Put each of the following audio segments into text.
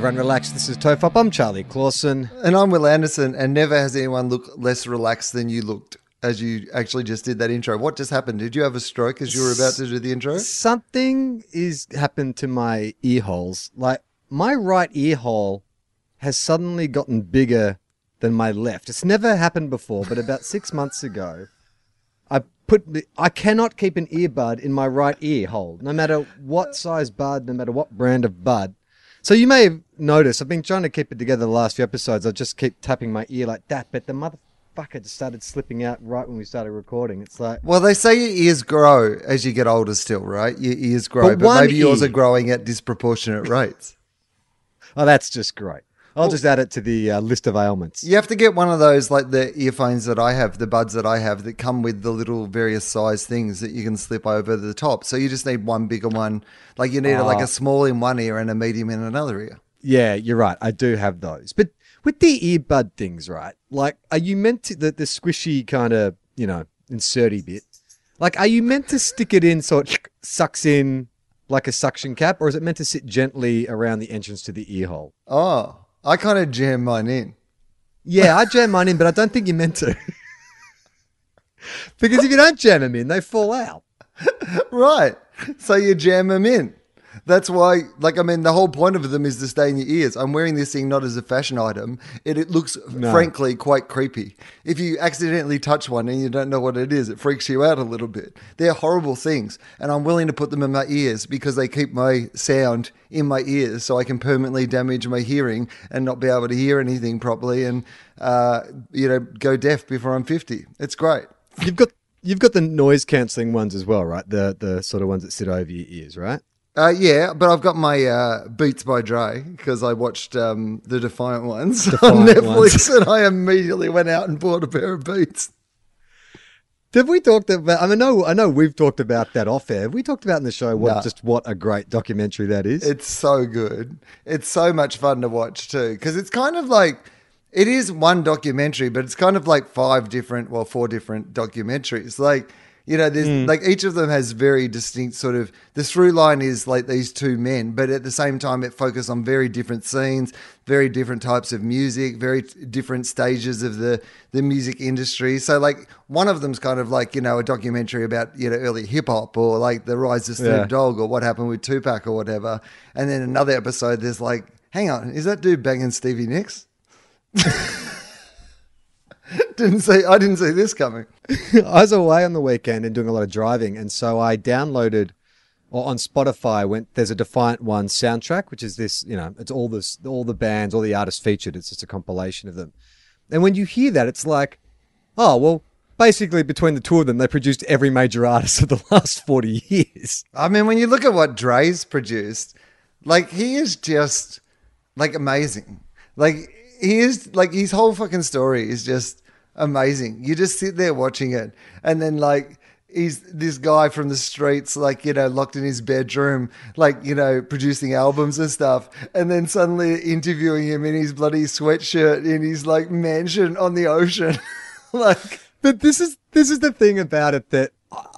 Everyone relax. This is Tofop. I'm Charlie Clausen. And I'm Wil Anderson, and never has anyone looked less relaxed than you looked as you actually just did that intro. What just happened? Did you have a stroke as you were about to do the intro? Something is happened to my ear holes. Like my right ear hole has suddenly gotten bigger than my left. It's never happened before, but about six months ago, I put the, I cannot keep an earbud in my right ear hole, no matter what size bud, no matter what brand of bud. So you may have noticed I've been trying to keep it together the last few episodes. I just keep tapping my ear like that, but the motherfucker just started slipping out right when we started recording. It's like Well, they say your ears grow as you get older still, right? Your ears grow, But but, maybe yours are growing at disproportionate rates. Oh, that's just great. I'll just add it to the uh, list of ailments. You have to get one of those, like the earphones that I have, the buds that I have, that come with the little various size things that you can slip over the top. So you just need one bigger one. Like you need a, like Ah. a small in one ear and a medium in another ear. Yeah, you're right. I do have those. But with the earbud things, right? Like, are you meant to, the, the squishy kind of, you know, inserty bit, like, are you meant to stick it in so it sucks in like a suction cap, or is it meant to sit gently around the entrance to the ear hole? Oh, I kind of jam mine in. Yeah, I jam mine in, but I don't think you're meant to. because if you don't jam them in, they fall out. Right. So you jam them in. That's why, like, I mean, the whole point of them is to stay in your ears. I'm wearing this thing not as a fashion item. It, it looks, frankly, quite creepy. If you accidentally touch one and you don't know what it is, it freaks you out a little bit. They're horrible things. And I'm willing to put them in my ears because they keep my sound in my ears so I can permanently damage my hearing and not be able to hear anything properly and, uh, you know, go deaf before I'm 50. It's great. You've got you've got the noise cancelling ones as well, right? The the sort of ones that sit over your ears, right? Uh, yeah, but I've got my uh, Beats by Dre because I watched um, the Defiant ones on Netflix, ones. and I immediately went out and bought a pair of Beats. Have we talked about? I mean, know, I know we've talked about that off air. Have we talked about in the show what No. just what a great documentary that is? It's so good. It's so much fun to watch too because it's kind of like it is one documentary, but it's kind of like five different, well, four different documentaries. Like you know, there's mm. like each of them has very distinct sort of. The through line is like these two men, but at the same time, it focuses on very different scenes, very different types of music, very t- different stages of the the music industry. So like one of them's kind of like you know a documentary about you know early hip hop or like the rise of Snoop Yeah. Dogg or what happened with Tupac or whatever. And then another episode, there's like, hang on, is that dude banging Stevie Nicks? didn't see. I didn't see this coming. I was away on the weekend and doing a lot of driving, and so I downloaded or on Spotify went there's a Defiant One soundtrack, which is this, you know, it's all this all the bands, all the artists featured. It's just a compilation of them. And when you hear that, it's like, oh well, basically between the two of them, they produced every major artist of the last forty years. I mean, when you look at what Dre's produced, like he is just like amazing. Like he is like his whole fucking story is just amazing. You just sit there watching it, and then like he's this guy from the streets, like you know, locked in his bedroom, like you know, producing albums and stuff, and then suddenly interviewing him in his bloody sweatshirt in his like mansion on the ocean, like. But this is this is the thing about it that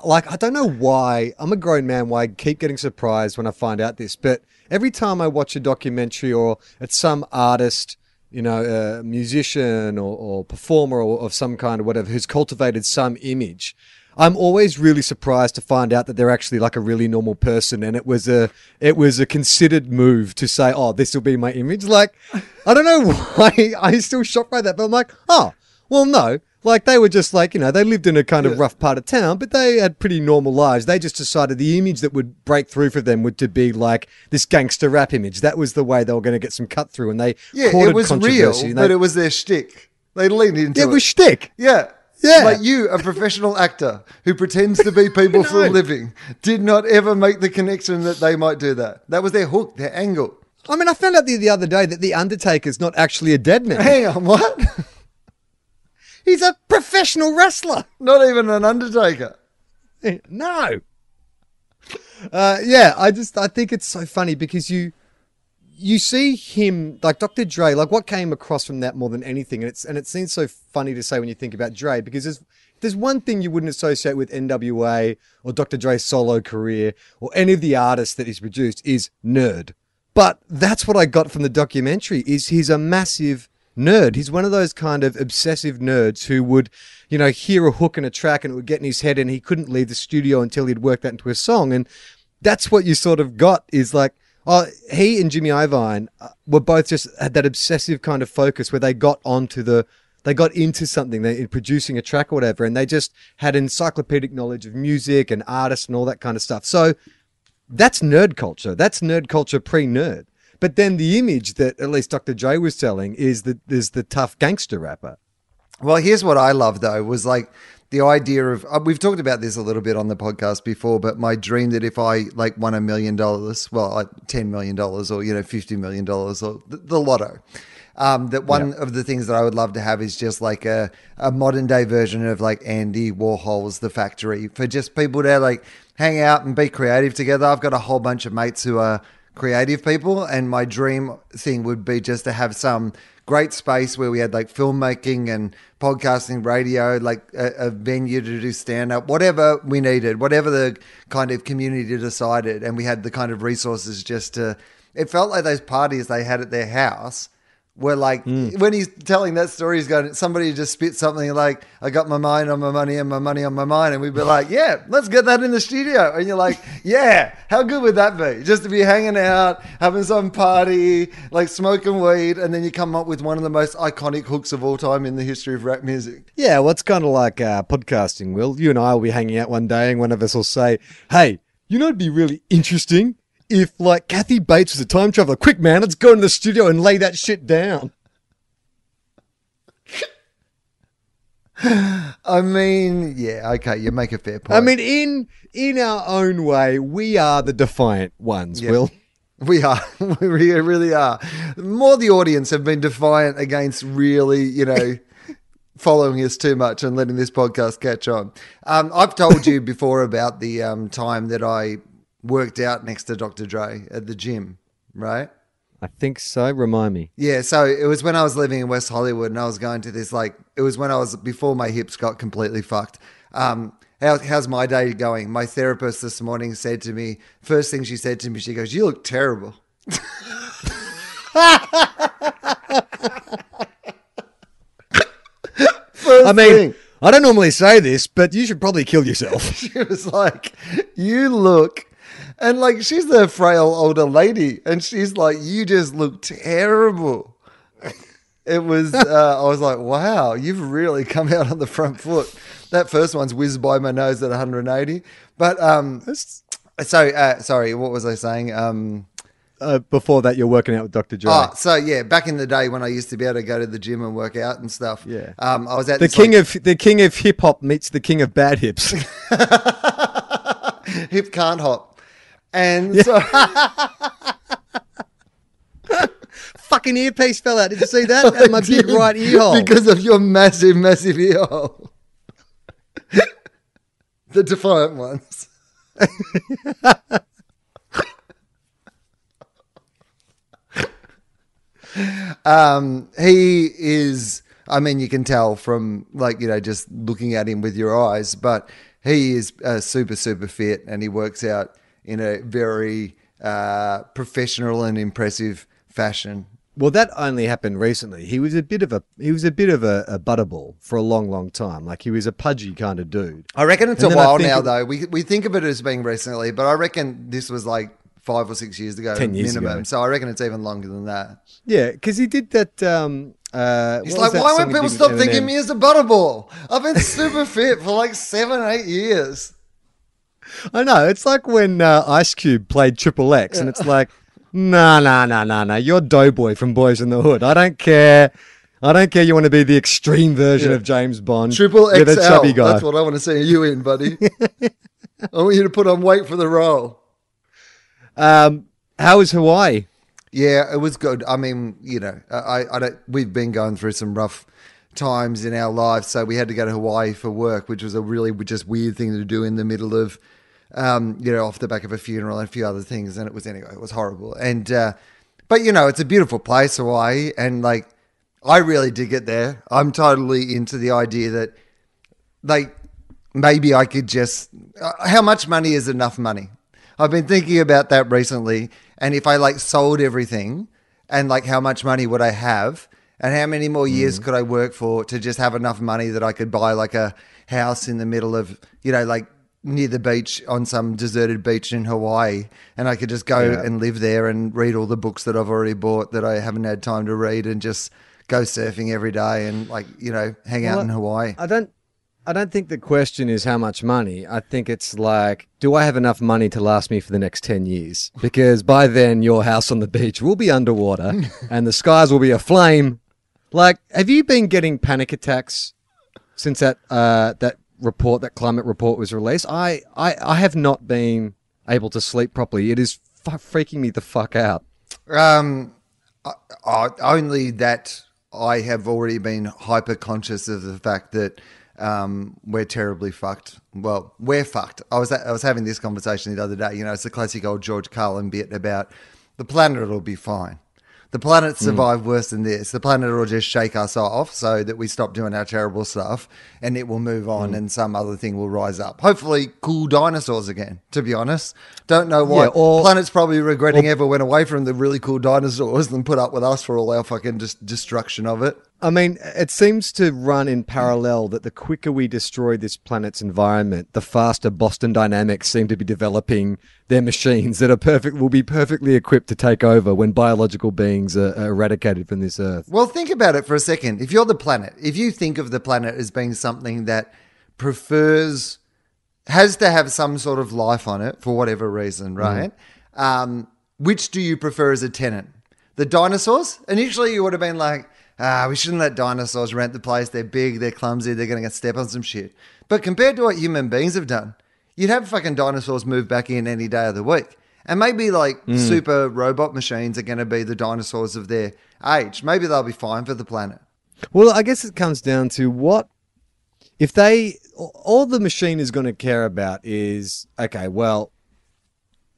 like I don't know why I'm a grown man why I keep getting surprised when I find out this but every time I watch a documentary or it's some artist you know a musician or, or performer or, of some kind or whatever who's cultivated some image I'm always really surprised to find out that they're actually like a really normal person, and it was a it was a considered move to say, "Oh, this will be my image." Like, I don't know why I'm still shocked by that, but I'm like, "Oh, well, no." Like they were just like you know they lived in a kind of rough part of town, but they had pretty normal lives. They just decided the image that would break through for them would to be like this gangster rap image. That was the way they were going to get some cut through, and they Yeah, it was real, and but they- it was their shtick. They leaned into it it. was shtick. Yeah. Yeah. Like you, a professional actor who pretends to be people for a living, did not ever make the connection that they might do that. That was their hook, their angle. I mean, I found out the, the other day that the Undertaker's not actually a dead man. Hang on, what? He's a professional wrestler. Not even an Undertaker. No. Uh, yeah, I just I think it's so funny because you you see him like Dr. Dre, like what came across from that more than anything, and it's and it seems so funny to say when you think about Dre because there's there's one thing you wouldn't associate with NWA or Dr. Dre's solo career or any of the artists that he's produced is nerd. But that's what I got from the documentary is he's a massive nerd. He's one of those kind of obsessive nerds who would, you know, hear a hook in a track and it would get in his head and he couldn't leave the studio until he'd worked that into a song. And that's what you sort of got is like, oh, he and Jimmy Iovine uh, were both just had that obsessive kind of focus where they got onto the, they got into something, they in producing a track or whatever, and they just had encyclopedic knowledge of music and artists and all that kind of stuff. So that's nerd culture. That's nerd culture pre-nerd. But then the image that at least Dr. Dre was selling is the is the tough gangster rapper. Well, here's what I love though was like the idea of uh, we've talked about this a little bit on the podcast before, but my dream that if I like won a million dollars, well, like ten million dollars or you know fifty million dollars or the, the lotto. Um, that one of the things that I would love to have is just like a, a modern day version of like Andy Warhol's The Factory for just people to like hang out and be creative together. I've got a whole bunch of mates who are creative people, and my dream thing would be just to have some great space where we had like filmmaking and podcasting, radio, like a, a venue to do stand up, whatever we needed, whatever the kind of community decided, and we had the kind of resources just to. It felt like those parties they had at their house were like when he's telling that story, he's going, somebody just spit something like, I got my mind on my money and my money on my mind. And we'd be like, yeah, let's get that in the studio. And you're like, yeah, how good would that be? Just to be hanging out, having some party, like smoking weed. And then you come up with one of the most iconic hooks of all time in the history of rap music. Yeah, well, it's kind of like uh, podcasting, Wil. You and I will be hanging out one day and one of us will say, hey, you know, it'd be really interesting if, like, Kathy Bates was a time traveler. Quick, man, let's go into the studio and lay that shit down. I mean, yeah, okay, you make a fair point. I mean, in in our own way, we are the defiant ones, Yeah. Wil. We are. We really, really are. More the audience have been defiant against really, you know, following us too much and letting this podcast catch on. Um, I've told you before about the um, time that I worked out next to Dr. Dre at the gym, right? I think so. Remind me. Yeah, so it was when I was living in West Hollywood and I was going to this like it was when I was before my hips got completely fucked. Um, how, how's my day going? My therapist this morning said to me, first thing she said to me, she goes, "You look terrible." First I mean, thing. I don't normally say this, but you should probably kill yourself. she was like, "You look," and like she's a frail older lady, and she's like, "You just look terrible." It was. Uh, I was like, "Wow, you've really come out on the front foot." That first one's whizzed by my nose at 180, but um, so uh, sorry, what was I saying? Um, uh, before that, you're working out with Dr. Dre. oh, so yeah, back in the day when I used to be able to go to the gym and work out and stuff. Yeah. um, I was at the king like, of the king of hip hop meets the king of bad hips. hip can't hop, and so. Fucking earpiece fell out. Did you see that? Out my big right ear hole. Because of your massive, massive ear hole. the defiant ones. um, he is, I mean, you can tell from like, you know, just looking at him with your eyes, but he is uh, super, super fit and he works out in a very uh, professional and impressive fashion. well, that only happened recently. He was a bit of a he was a bit of a, a butterball for a long, long time. Like he was a pudgy kind of dude. I reckon it's And a while now, it- though. We we think of it as being recently, but I reckon this was like five or six years ago, 10 years minimum. ago. So I reckon it's even longer than that. Yeah, because he did that. Um, uh, He's like, why won't people stop thinking me as a butterball? I've been super fit for like seven, eight years. I know. It's like when uh, Ice Cube played Triple X, and it's like, nah, nah, nah, nah, nah. You're Doughboy from Boys in the Hood. I don't care. I don't care. You want to be the extreme version Yeah. of James Bond, Triple XL. guy. That's what I want to see you in, buddy. I want you to put on weight for the role. Um, how is Hawaii? Yeah, it was good. I mean, you know, I, I don't. We've been going through some rough times in our lives, so we had to go to Hawaii for work, which was a really just weird thing to do in the middle of, um, you know, off the back of a funeral and a few other things. And it was anyway, it was horrible. And uh, but you know, it's a beautiful place, Hawaii, and like, I really dig it there. I'm totally into the idea that, like, maybe I could just. Uh, how much money is enough money? I've been thinking about that recently, and if I like sold everything, and like how much money would I have, and how many more years mm. could I work for to just have enough money that I could buy like a house in the middle of, you know, like near the beach on some deserted beach in Hawaii, and I could just go Yeah. and live there and read all the books that I've already bought that I haven't had time to read, and just go surfing every day and like you know hang out in Hawaii. I don't. I don't think the question is how much money. I think it's like, do I have enough money to last me for the next 10 years? Because by then, your house on the beach will be underwater and the skies will be aflame. Like, have you been getting panic attacks since that uh, that report, that climate report was released? I, I, I have not been able to sleep properly. It is fu- freaking me the fuck out. Um, I, I, only that I have already been hyper conscious of the fact that um, we're terribly fucked. Well, we're fucked. I was I was having this conversation the other day. You know, it's the classic old George Carlin bit about the planet will be fine. The planet hmm. survived worse than this. The planet will just shake us off so that we stop doing our terrible stuff and it will move on hmm. and some other thing will rise up. Hopefully, cool dinosaurs again, to be honest. Don't know why. Yeah, or- Planet's probably regretting ever went away from the really cool dinosaurs and put up with us for all our fucking dis- destruction of it. I mean, it seems to run in parallel that the quicker we destroy this planet's environment, the faster Boston Dynamics seem to be developing their machines that are perfect will be perfectly equipped to take over when biological beings are, are eradicated from this earth. Well, think about it for a second. If you're the planet, if you think of the planet as being something that prefers, has to have some sort of life on it for whatever reason, right? Um, which do you prefer as a tenant? The dinosaurs? Initially, you would have been like, ah, we shouldn't let dinosaurs rent the place. They're big, they're clumsy, they're going to get step on some shit. But compared to what human beings have done, you'd have fucking dinosaurs move back in any day of the week. And maybe like super robot machines are going to be the dinosaurs of their age. Maybe they'll be fine for the planet. Well, I guess it comes down to what if they all the machine is going to care about is okay, well,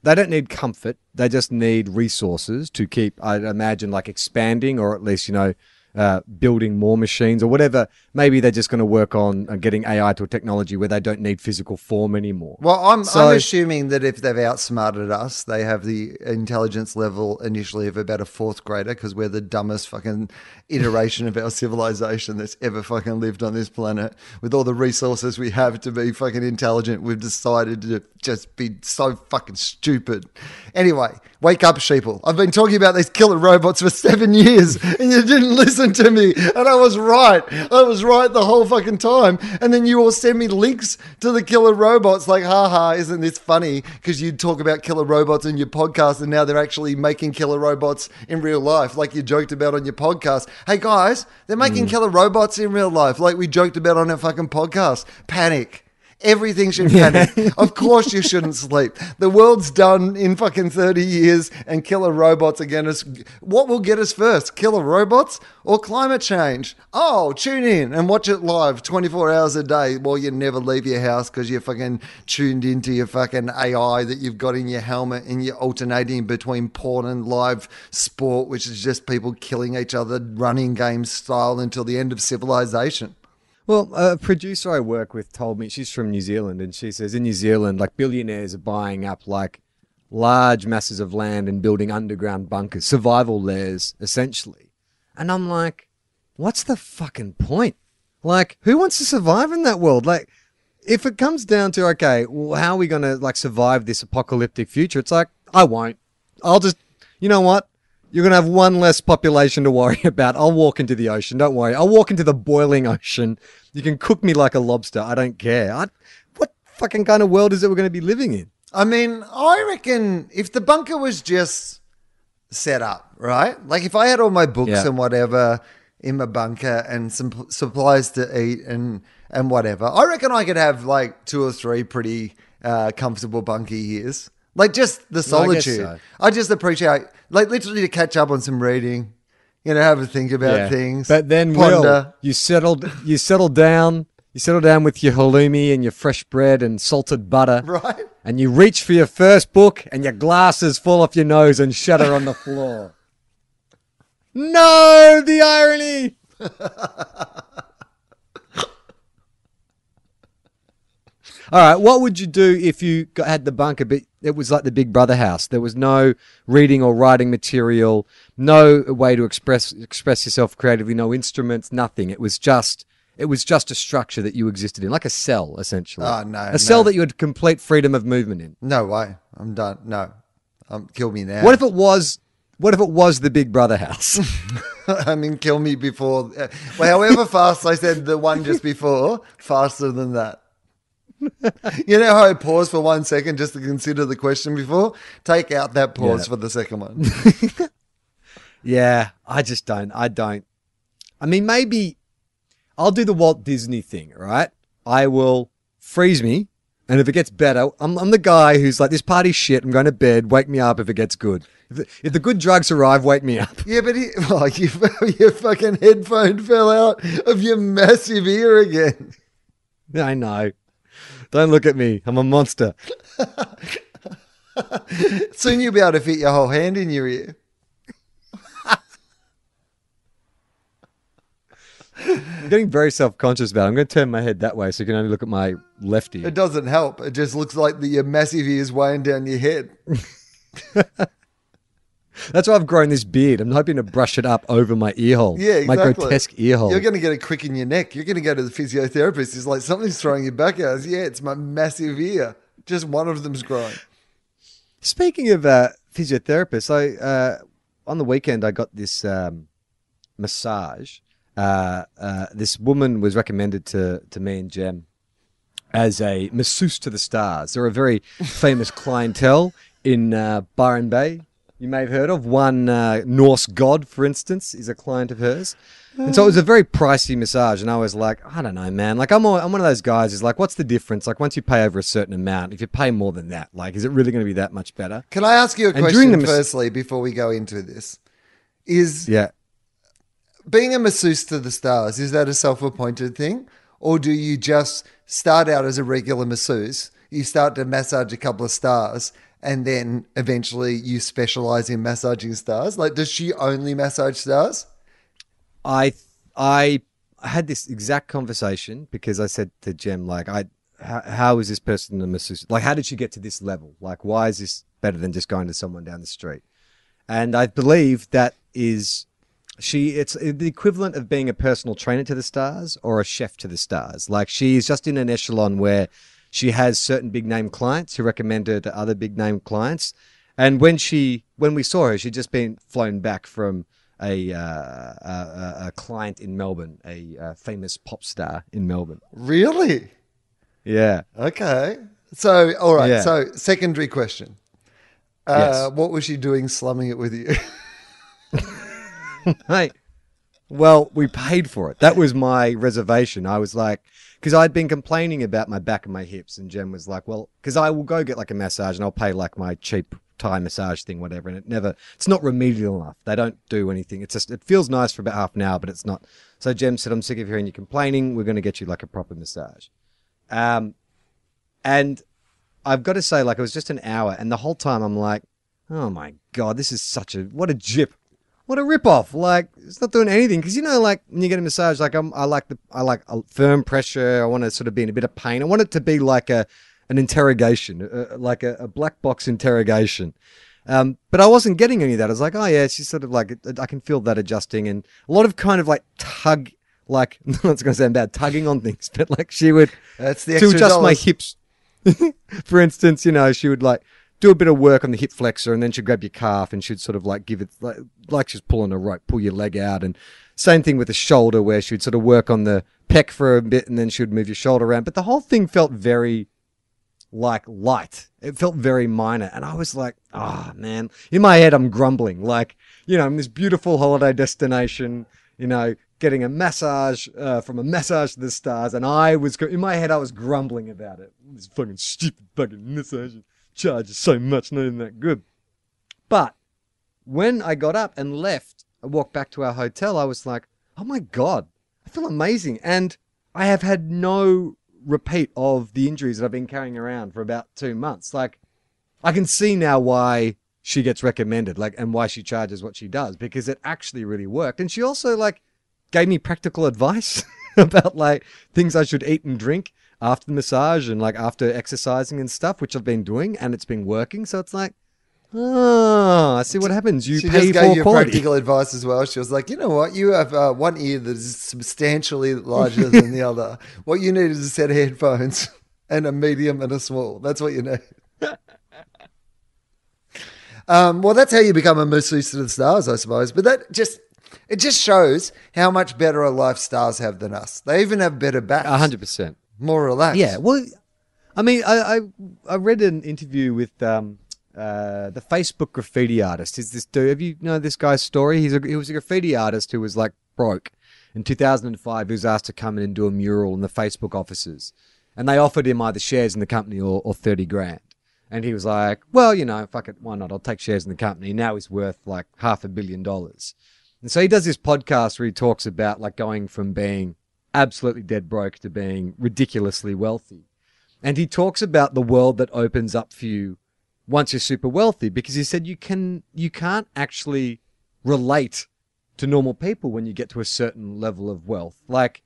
they don't need comfort. They just need resources to keep, I'd imagine, like expanding or at least, you know, uh, building more machines or whatever. Maybe they're just going to work on uh, getting AI to a technology where they don't need physical form anymore. Well, I'm, So- I'm assuming that if they've outsmarted us, they have the intelligence level initially of about a fourth grader because we're the dumbest fucking iteration of our civilization that's ever fucking lived on this planet. With all the resources we have to be fucking intelligent, we've decided to just be so fucking stupid. Anyway, wake up, sheeple. I've been talking about these killer robots for seven years and you didn't listen to me. And I was right. I was right the whole fucking time. And then you all send me links to the killer robots like, haha, isn't this funny? Because you talk about killer robots in your podcast and now they're actually making killer robots in real life, like you joked about on your podcast. Hey guys, they're making hmm. killer robots in real life, like we joked about on our fucking podcast. Panic. Everything should panic. of course, you shouldn't sleep. The world's done in fucking 30 years, and killer robots are going to. What will get us first? Killer robots or climate change? Oh, tune in and watch it live 24 hours a day while you never leave your house because you're fucking tuned into your fucking AI that you've got in your helmet and you're alternating between porn and live sport, which is just people killing each other, running game style until the end of civilization. Well, a producer I work with told me she's from New Zealand, and she says in New Zealand, like billionaires are buying up like large masses of land and building underground bunkers, survival lairs, essentially. And I'm like, what's the fucking point? Like, who wants to survive in that world? Like, if it comes down to okay, well, how are we gonna like survive this apocalyptic future? It's like I won't. I'll just, you know what? You're gonna have one less population to worry about. I'll walk into the ocean. Don't worry. I'll walk into the boiling ocean. You can cook me like a lobster. I don't care. I, what fucking kind of world is it we're gonna be living in? I mean, I reckon if the bunker was just set up, right? Like if I had all my books Yeah. and whatever in my bunker and some supplies to eat and and whatever, I reckon I could have like two or three pretty uh, comfortable bunker years. Like just the I guess solitude. so. I just appreciate, like, literally to catch up on some reading. You know, have a think about things. But then, ponder. Wil, you settled, you settled down, you settle down with your halloumi and your fresh bread and salted butter, right? and you reach for your first book, and your glasses fall off your nose and shatter on the floor. No, the irony. All right, what would you do if you got, had the bunker, but it was like the Big Brother house? There was no reading or writing material, no way to express express yourself creatively, no instruments, nothing. It was just it was just a structure that you existed in, like a cell, essentially. Oh, no, a cell that you had complete freedom of movement in. No way. I'm done. No. Um, kill me now. What if it was? What if it was the Big Brother house? I mean, kill me before. Uh, well, however fast I said the one just before, faster than that. You know how I paused for one second just to consider the question before? Take out that pause Yeah. for the second one. yeah, I just don't. I don't. I mean, maybe I'll do the Walt Disney thing. Right? I will freeze me, and if it gets better, I'm, I'm the guy who's like, "This party's shit. I'm going to bed. Wake me up if it gets good. If the, if the good drugs arrive, wake me up." yeah, but he, oh, you, your fucking headphone fell out of your massive ear again. I know. Don't look at me. I'm a monster. Soon you'll be able to fit your whole hand in your ear. I'm getting very self conscious about it. I'm going to turn my head that way so you can only look at my left ear. It doesn't help. It just looks like the, your massive ear's weighing down your head. That's why I've grown this beard. I'm hoping to brush it up over my ear hole. Yeah, exactly. My grotesque ear hole. You're going to get a crick in your neck. You're going to go to the physiotherapist. He's like, something's throwing your back out. Said, yeah, it's my massive ear. Just one of them's growing. Speaking of uh, physiotherapists, I uh, on the weekend I got this um, massage. Uh, uh, this woman was recommended to to me and Jem as a masseuse to the stars. They're a very famous clientele in uh, Byron Bay. You may have heard of one uh, Norse god, for instance, is a client of hers. And so it was a very pricey massage, and I was like, I don't know, man. Like I'm, all, I'm one of those guys. Who's like, what's the difference? Like once you pay over a certain amount, if you pay more than that, like, is it really going to be that much better? Can I ask you a And question mas- firstly before we go into this? Is Yeah. being a masseuse to the stars, is that a self appointed thing? Or do you just start out as a regular masseuse? You start to massage a couple of stars and then eventually you specialize in massaging stars? Like, does she only massage stars? I I had this exact conversation because I said to Jem, like, I how, how is this person a masseuse? Like, how did she get to this level? Like, why is this better than just going to someone down the street? And I believe that is she. It's the equivalent of being a personal trainer to the stars or a chef to the stars. Like, she's just in an echelon where she has certain big name clients who recommend her to other big name clients. And when she when we saw her, she'd just been flown back from a uh, a, a- a client in Melbourne, a uh, famous pop star in Melbourne. Really? Yeah. Okay. So, all right. Yeah. So, secondary question. Uh, Yes. What was she doing slumming it with you? Hey, well, we paid for it. That was my reservation. I was like, because I'd been complaining about my back and my hips, and Jem was like, well, because I will go get like a massage and I'll pay like my cheap Thai massage thing, whatever, and it never, it's not remedial enough. They don't do anything. It's just, it feels nice for about half an hour, but it's not. So Jem said, I'm sick of hearing you complaining. We're going to get you like a proper massage. Um, and I've got to say, like, it was just an hour, and the whole time I'm like, oh my god, this is such a what a jip, what a ripoff! Like, it's not doing anything because you know, like when you get a massage, like I'm, I like the, I like a firm pressure. I want to sort of be in a bit of pain. I want it to be like a, an interrogation, uh, like a, a black box interrogation. Um, but I wasn't getting any of that. I was like, oh yeah, she's sort of like I can feel that adjusting, and a lot of kind of like tug, like it's going to sound bad, tugging on things, but like she would That's the to adjust my hips. For instance, you know, she would like do a bit of work on the hip flexor, and then she'd grab your calf, and she'd sort of like give it like like she's pulling a rope, pull your leg out, and same thing with the shoulder, where she'd sort of work on the pec for a bit, and then she would move your shoulder around. But the whole thing felt very like light. It felt very minor, and I was like, "Ah, man." In my head, I'm grumbling, like you know, I'm this beautiful holiday destination, you know, getting a massage uh, from a massage to the stars, and I was in my head, I was grumbling about it. This fucking stupid fucking massage charges so much, not even that good. But when I got up and left, I walked back to our hotel. I was like, "Oh my god, I feel amazing," and I have had no repeat of the injuries that I've been carrying around for about two months. Like, I can see now why she gets recommended, like, and why she charges what she does because it actually really worked. And she also like gave me practical advice about like things I should eat and drink after the massage and like after exercising and stuff, which I've been doing, and it's been working. So it's like, oh, I see what happens. You She pay just gave for you quality. practical advice as well. She was like, you know what? You have uh, one ear that is substantially larger than the other. What you need is a set of headphones and a medium and a small. That's what you need. um, well, that's how you become a masseuse to the stars, I suppose. But that just it just shows how much better a life stars have than us. They even have better backs, A hundred percent. More relaxed. Yeah, well, I mean, I I, I read an interview with um, uh, the Facebook graffiti artist. Is this dude? Have you know this guy's story? He's a, he was a graffiti artist who was like broke. In 2005, he was asked to come in and do a mural in the Facebook offices, and they offered him either shares in the company or, or 30 grand. And he was like, "Well, you know, fuck it, why not? I'll take shares in the company." Now he's worth like half a billion dollars. And so he does this podcast where he talks about like going from being absolutely dead broke to being ridiculously wealthy. And he talks about the world that opens up for you once you're super wealthy because he said you can you can't actually relate to normal people when you get to a certain level of wealth. Like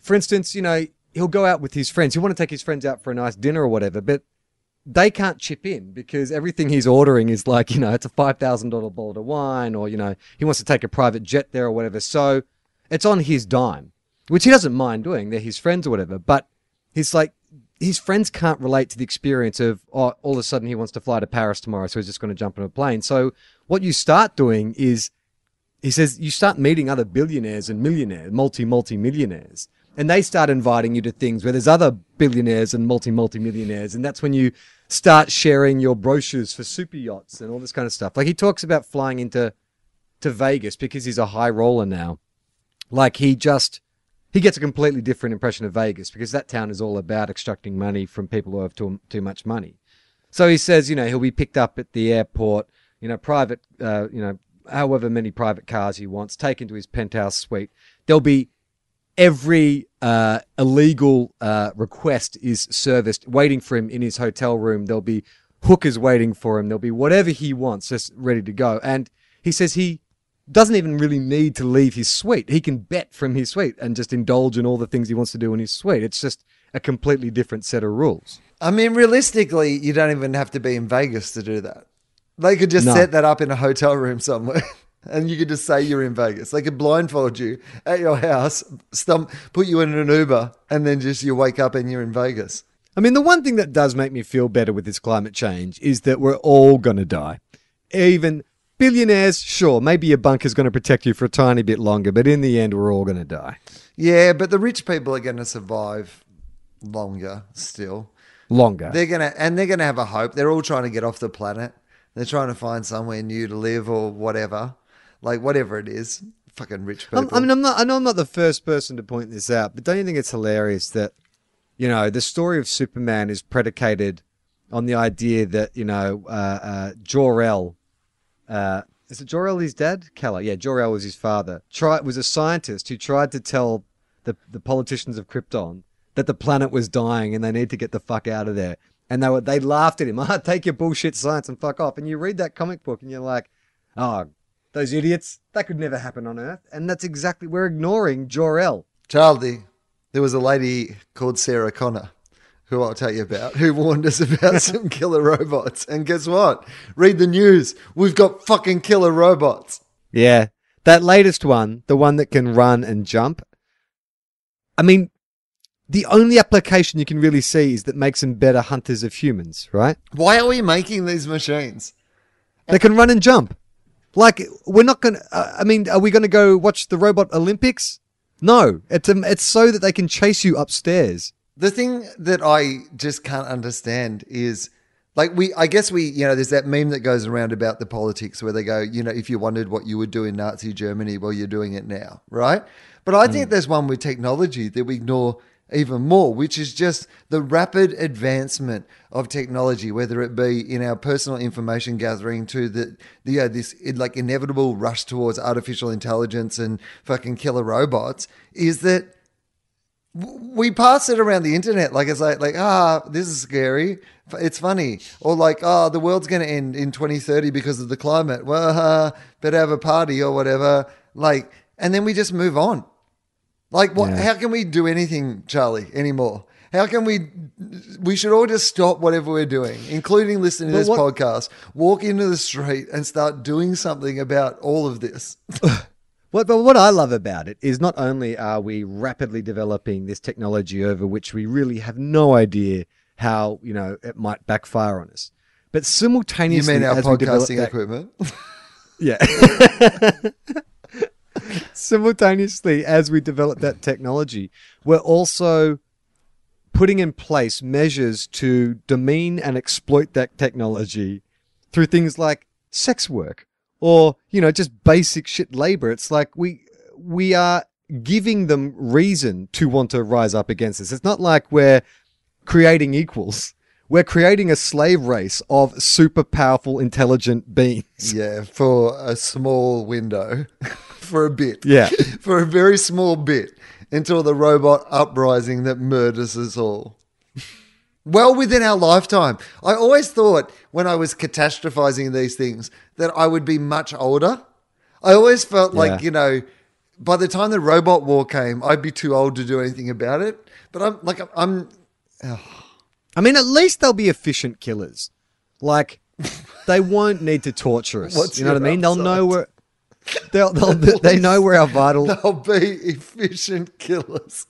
for instance, you know, he'll go out with his friends. He'll want to take his friends out for a nice dinner or whatever, but they can't chip in because everything he's ordering is like, you know, it's a $5,000 bottle of wine or, you know, he wants to take a private jet there or whatever. So it's on his dime, which he doesn't mind doing. They're his friends or whatever. But he's like, his friends can't relate to the experience of, oh, all of a sudden he wants to fly to Paris tomorrow. So he's just going to jump on a plane. So what you start doing is, he says, you start meeting other billionaires and millionaires, multi, multi millionaires and they start inviting you to things where there's other billionaires and multi multi millionaires and that's when you start sharing your brochures for super yachts and all this kind of stuff like he talks about flying into to Vegas because he's a high roller now like he just he gets a completely different impression of Vegas because that town is all about extracting money from people who have too, too much money so he says you know he'll be picked up at the airport you know private uh, you know however many private cars he wants taken to his penthouse suite there'll be every uh, illegal uh, request is serviced, waiting for him in his hotel room. There'll be hookers waiting for him. There'll be whatever he wants, just ready to go. And he says he doesn't even really need to leave his suite. He can bet from his suite and just indulge in all the things he wants to do in his suite. It's just a completely different set of rules. I mean, realistically, you don't even have to be in Vegas to do that. They could just No. set that up in a hotel room somewhere. And you could just say you're in Vegas. They could blindfold you at your house, stump, put you in an Uber, and then just you wake up and you're in Vegas. I mean, the one thing that does make me feel better with this climate change is that we're all going to die. Even billionaires, sure, maybe your bunker's going to protect you for a tiny bit longer, but in the end, we're all going to die. Yeah, but the rich people are going to survive longer still. Longer. They're gonna and they're gonna have a hope. They're all trying to get off the planet. They're trying to find somewhere new to live or whatever, like whatever it is. Fucking rich people. I mean, I'm not. I know I'm not the first person to point this out, but don't you think it's hilarious that, you know, the story of Superman is predicated on the idea that you know uh, uh, Jor El, uh, is it Jor El his dad? Keller, yeah, Jor El was his father. Try was a scientist who tried to tell the the politicians of Krypton that the planet was dying and they need to get the fuck out of there. And they were they laughed at him. Ah, take your bullshit science and fuck off. And you read that comic book and you're like, oh, those idiots. That could never happen on Earth. And that's exactly we're ignoring Jor El. Charlie, there was a lady called Sarah Connor who I'll tell you about, who warned us about some killer robots. And guess what? Read the news. We've got fucking killer robots. Yeah. That latest one, the one that can run and jump. I mean, the only application you can really see is that makes them better hunters of humans, right? Why are we making these machines? They can run and jump. Like we're not going to uh, I mean, are we going to go watch the robot Olympics? No. It's um, it's so that they can chase you upstairs. The thing that I just can't understand is like we I guess we you know there's that meme that goes around about the politics where they go, you know, if you wondered what you would do in Nazi Germany, well you're doing it now, right? But I think there's one with technology that we ignore even more, which is just the rapid advancement of technology, whether it be in our personal information gathering to the, the uh, this like inevitable rush towards artificial intelligence and fucking killer robots, is that we pass it around the internet like it's like like ah this is scary. It's funny. Or like oh the world's going to end in 2030 because of the climate. Well uh, better have a party or whatever. Like and then we just move on. Like what Yeah. how can we do anything charlie anymore? How can we we should all just stop whatever we're doing including listening to But this what- podcast walk into the street and start doing something about all of this What, but what I love about it is not only are we rapidly developing this technology over which we really have no idea how you know it might backfire on us, but you simultaneously mean our as we develop podcasting that- equipment Yeah. Simultaneously, as we develop that technology, we're also putting in place measures to demean and exploit that technology through things like sex work or, you know, just basic shit labor. It's like we we are giving them reason to want to rise up against us. It's not like we're creating equals. We're creating a slave race of super powerful, intelligent beings. Yeah, for a small window, for a bit. Yeah. for a very small bit until the robot uprising that murders us all. Well within our lifetime. I always thought when I was catastrophizing these things that I would be much older. I always felt like, you know, by the time the robot war came, I'd be too old to do anything about it. But I'm like, I'm, I mean, at least they'll be efficient killers. Like, they won't need to torture us. What's you know what I mean? They'll know where. They'll, they'll, they know where our vital, they'll be efficient killers.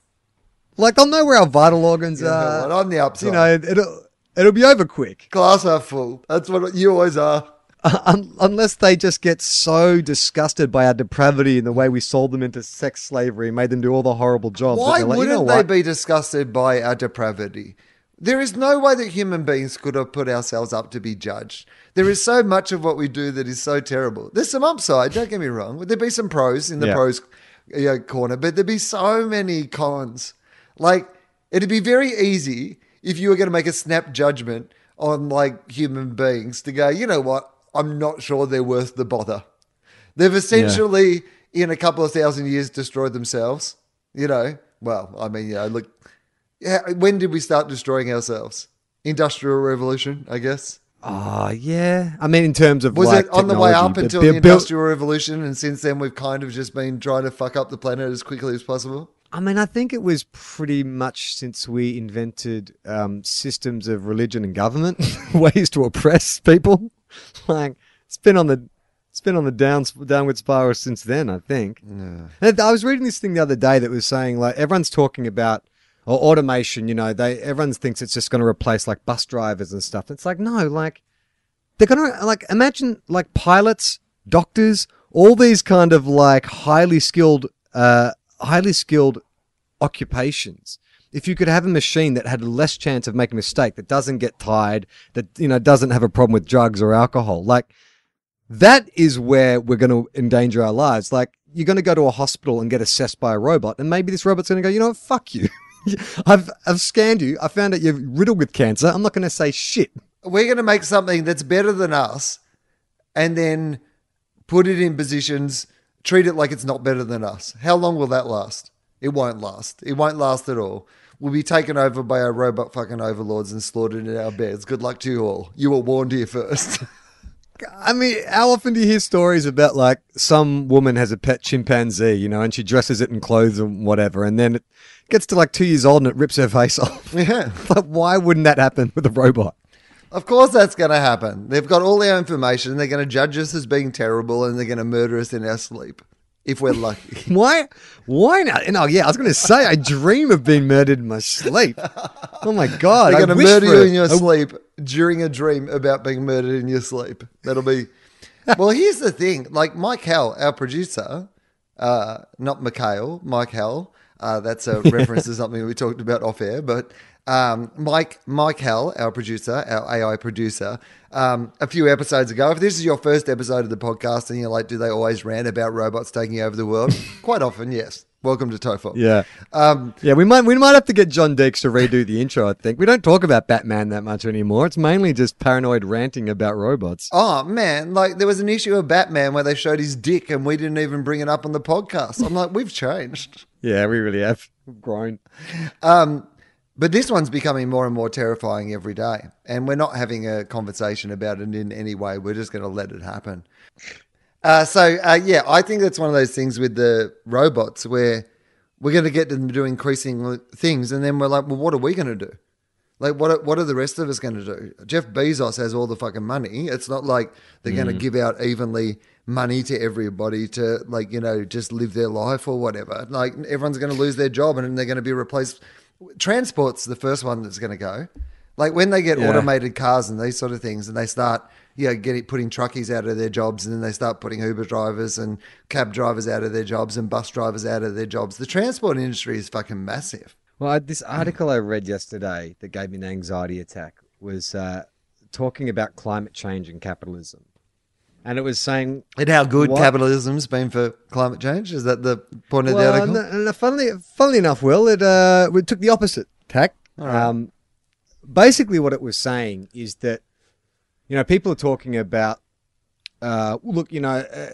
Like they'll know where our vital organs Yeah, are. I'm the upside. You know, it'll it'll be over quick, Glass half full. That's what you always are. Uh, un- unless they just get so disgusted by our depravity and the way we sold them into sex slavery and made them do all the horrible jobs. Why like, you wouldn't know they be disgusted by our depravity? There is no way that human beings could have put ourselves up to be judged. There is so much of what we do that is so terrible. There's some upside, don't get me wrong. There'd be some pros in the Yeah. pros you know, corner, but there'd be so many cons. Like, it'd be very easy if you were going to make a snap judgment on like human beings to go, you know what? I'm not sure they're worth the bother. They've essentially, in a couple of thousand years, destroyed themselves. You know, well, I mean, you know, look, yeah, when did we start destroying ourselves? Industrial revolution, I guess. Ah, yeah. I mean, in terms of Was like it on the way up until the built- industrial revolution, and since then we've kind of just been trying to fuck up the planet as quickly as possible? I mean, I think it was pretty much since we invented um, systems of religion and government, ways to oppress people. like it's been on the it's been on the down downward spiral since then. I think. And I was reading this thing the other day that was saying like everyone's talking about or automation. You know, they everyone thinks it's just going to replace like bus drivers and stuff. It's like no, like they're gonna like imagine like pilots, doctors, all these kind of like highly skilled, uh, highly skilled occupations. If you could have a machine that had less chance of making a mistake, that doesn't get tired, that you know doesn't have a problem with drugs or alcohol, like that is where we're going to endanger our lives. Like you're going to go to a hospital and get assessed by a robot, and maybe this robot's going to go, you know what, fuck you. I've I've scanned you. I found out you're riddled with cancer. I'm not going to say shit. We're going to make something that's better than us, and then put it in positions, treat it like it's not better than us. How long will that last? It won't last. It won't last at all. We'll be taken over by our robot fucking overlords and slaughtered in our beds. Good luck to you all. You were warned here first. I mean, how often do you hear stories about like some woman has a pet chimpanzee, you know, and she dresses it in clothes and whatever, and then it gets to like two years old and it rips her face off? Yeah. like, why wouldn't that happen with a robot? Of course, that's going to happen. They've got all our information. They're going to judge us as being terrible, and they're going to murder us in our sleep if we're lucky. Why? Why not? No, yeah, I was going to say, I dream of being murdered in my sleep. Oh my god! They're going to murder you in your sleep during a dream about being murdered in your sleep. That'll be. well, here's the thing. Like Mike Hell, our producer, uh, not Mikhail, Mike Hell. Uh, that's a reference to something we talked about off air. But um, Mike, Mike Hell, our producer, our AI producer, um, a few episodes ago. If this is your first episode of the podcast, and you're like, do they always rant about robots taking over the world? Quite often, yes. Welcome to Tofop. Yeah, Um, yeah. We might we might have to get John Deeks to redo the intro. I think we don't talk about Batman that much anymore. It's mainly just paranoid ranting about robots. Oh man, like there was an issue of Batman where they showed his dick and we didn't even bring it up on the podcast. I'm like, we've changed. Yeah, we really have We've grown. Um, but this one's becoming more and more terrifying every day. And we're not having a conversation about it in any way. We're just going to let it happen. Uh, so, uh, yeah, I think that's one of those things with the robots where we're going to get them to do increasing things. And then we're like, well, what are we going to do? Like, what are, what are the rest of us going to do? Jeff Bezos has all the fucking money. It's not like they're going to give out evenly money to everybody to, like, you know, just live their life or whatever. Like, everyone's going to lose their job and they're going to be replaced. Transport's the first one that's going to go. Like, when they get Yeah. automated cars and these sort of things and they start, you know, getting, putting truckies out of their jobs and then they start putting Uber drivers and cab drivers out of their jobs and bus drivers out of their jobs, the transport industry is fucking massive. Well, I, this article I read yesterday that gave me an anxiety attack was uh, talking about climate change and capitalism, and it was saying And how good What? capitalism's been for climate change? Is that the point of the article? no, no, funnily, funnily enough, Wil, it, uh, it took the opposite tack. Um, basically, what it was saying is that, you know, people are talking about, uh, look, you know, uh,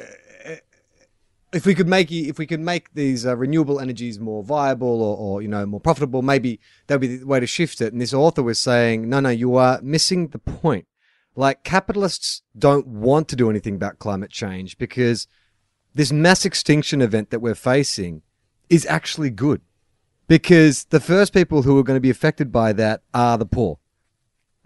if we could make if we could make these uh, renewable energies more viable or, or you know more profitable, maybe that would be the way to shift it. And this author was saying, no, no, you are missing the point. Like capitalists don't want to do anything about climate change because this mass extinction event that we're facing is actually good because the first people who are going to be affected by that are the poor.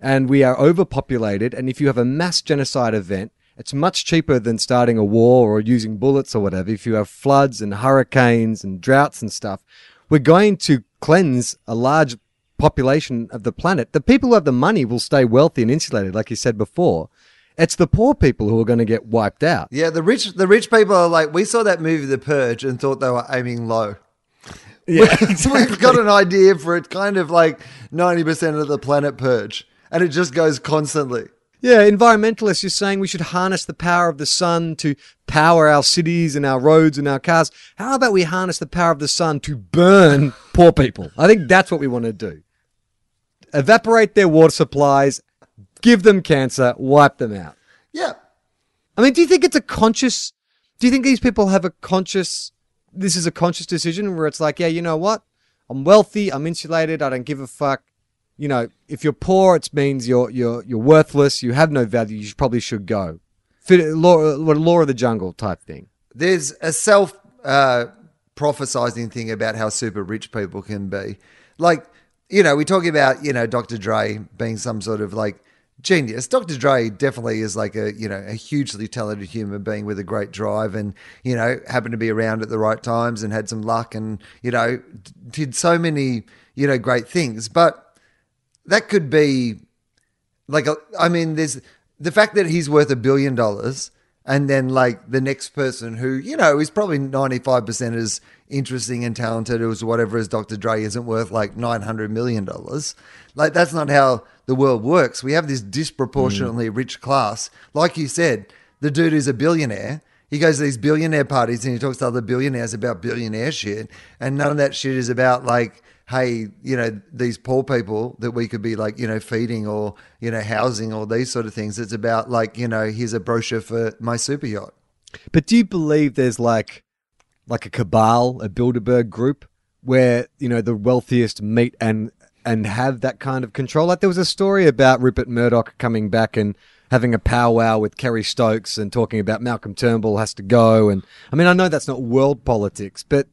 And we are overpopulated. And if you have a mass genocide event, it's much cheaper than starting a war or using bullets or whatever. If you have floods and hurricanes and droughts and stuff, we're going to cleanse a large population of the planet. The people who have the money will stay wealthy and insulated, like you said before. It's the poor people who are going to get wiped out. yeah, the rich the rich people are like, we saw that movie The Purge and thought they were aiming low. Yeah, So we've got an idea for it kind of like 90% of the planet purge. And it just goes constantly. Yeah, environmentalists you're saying we should harness the power of the sun to power our cities and our roads and our cars. How about we harness the power of the sun to burn poor people? I think that's what we want to do. Evaporate their water supplies, give them cancer, wipe them out. Yeah. I mean, do you think it's a conscious? Do you think these people have a conscious? This is a conscious decision where it's like, yeah, you know what? I'm wealthy. I'm insulated. I don't give a fuck. You know, if you're poor, it means you're you're you're worthless. You have no value. You probably should go. Fit, law, law of the jungle type thing. There's a self uh, prophesizing thing about how super rich people can be. Like, you know, we talk about, you know, Dr. Dre being some sort of like genius. Dr. Dre definitely is like a, you know, a hugely talented human being with a great drive and, you know, happened to be around at the right times and had some luck and, you know, did so many, you know, great things. But that could be like I mean, there's the fact that he's worth a billion dollars, and then like the next person who you know is probably ninety five percent as interesting and talented as whatever as Dr. Dre isn't worth like nine hundred million dollars. Like that's not how the world works. We have this disproportionately mm. rich class. Like you said, the dude is a billionaire. He goes to these billionaire parties and he talks to other billionaires about billionaire shit, and none of that shit is about like hey, you know, these poor people that we could be like, you know, feeding or, you know, housing or these sort of things. It's about like, you know, here's a brochure for my super yacht. But do you believe there's like like a cabal, a Bilderberg group, where you know the wealthiest meet and and have that kind of control? Like there was a story about Rupert Murdoch coming back and having a powwow with Kerry Stokes and talking about Malcolm Turnbull has to go. And I mean, I know that's not world politics, but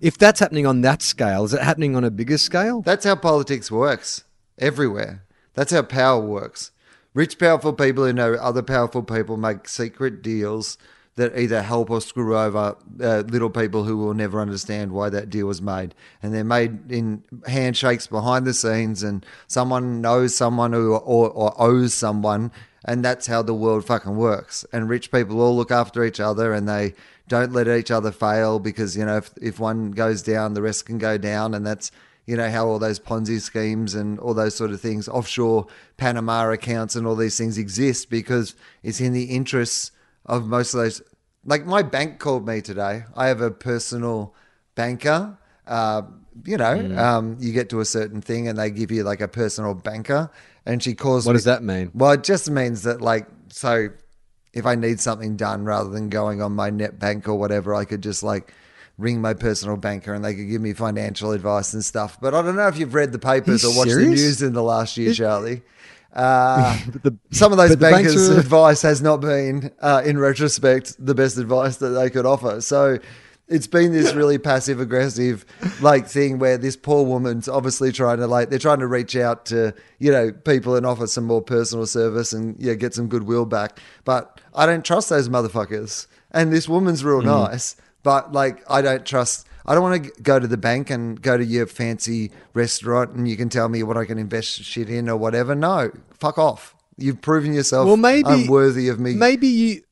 if that's happening on that scale, is it happening on a bigger scale? That's how politics works everywhere. That's how power works. Rich, powerful people who know other powerful people make secret deals that either help or screw over uh, little people who will never understand why that deal was made. And they're made in handshakes behind the scenes, and someone knows someone who or, or owes someone, and that's how the world fucking works. And rich people all look after each other, and they don't let each other fail because you know if, if one goes down, the rest can go down, and that's you know how all those Ponzi schemes and all those sort of things, offshore Panama accounts, and all these things exist because it's in the interests of most of those. Like my bank called me today. I have a personal banker. Uh, you know, Mm. um, you get to a certain thing and they give you like a personal banker, and she calls. What me- does that mean? Well, it just means that like so, if I need something done rather than going on my net bank or whatever, I could just like ring my personal banker and they could give me financial advice and stuff. But I don't know if you've read the papers or watched the news in the last year, Charlie. Uh, The- some of those but the banks bankers' are- advice has not been, uh, in retrospect, the best advice that they could offer. So it's been this really passive aggressive like thing where this poor woman's obviously trying to like they're trying to reach out to you know people and offer some more personal service and yeah get some goodwill back. But I don't trust those motherfuckers. And this woman's real mm. nice, but like I don't trust. I don't want to go to the bank and go to your fancy restaurant and you can tell me what I can invest shit in or whatever. No, fuck off. You've proven yourself Well, maybe unworthy of me. Maybe you,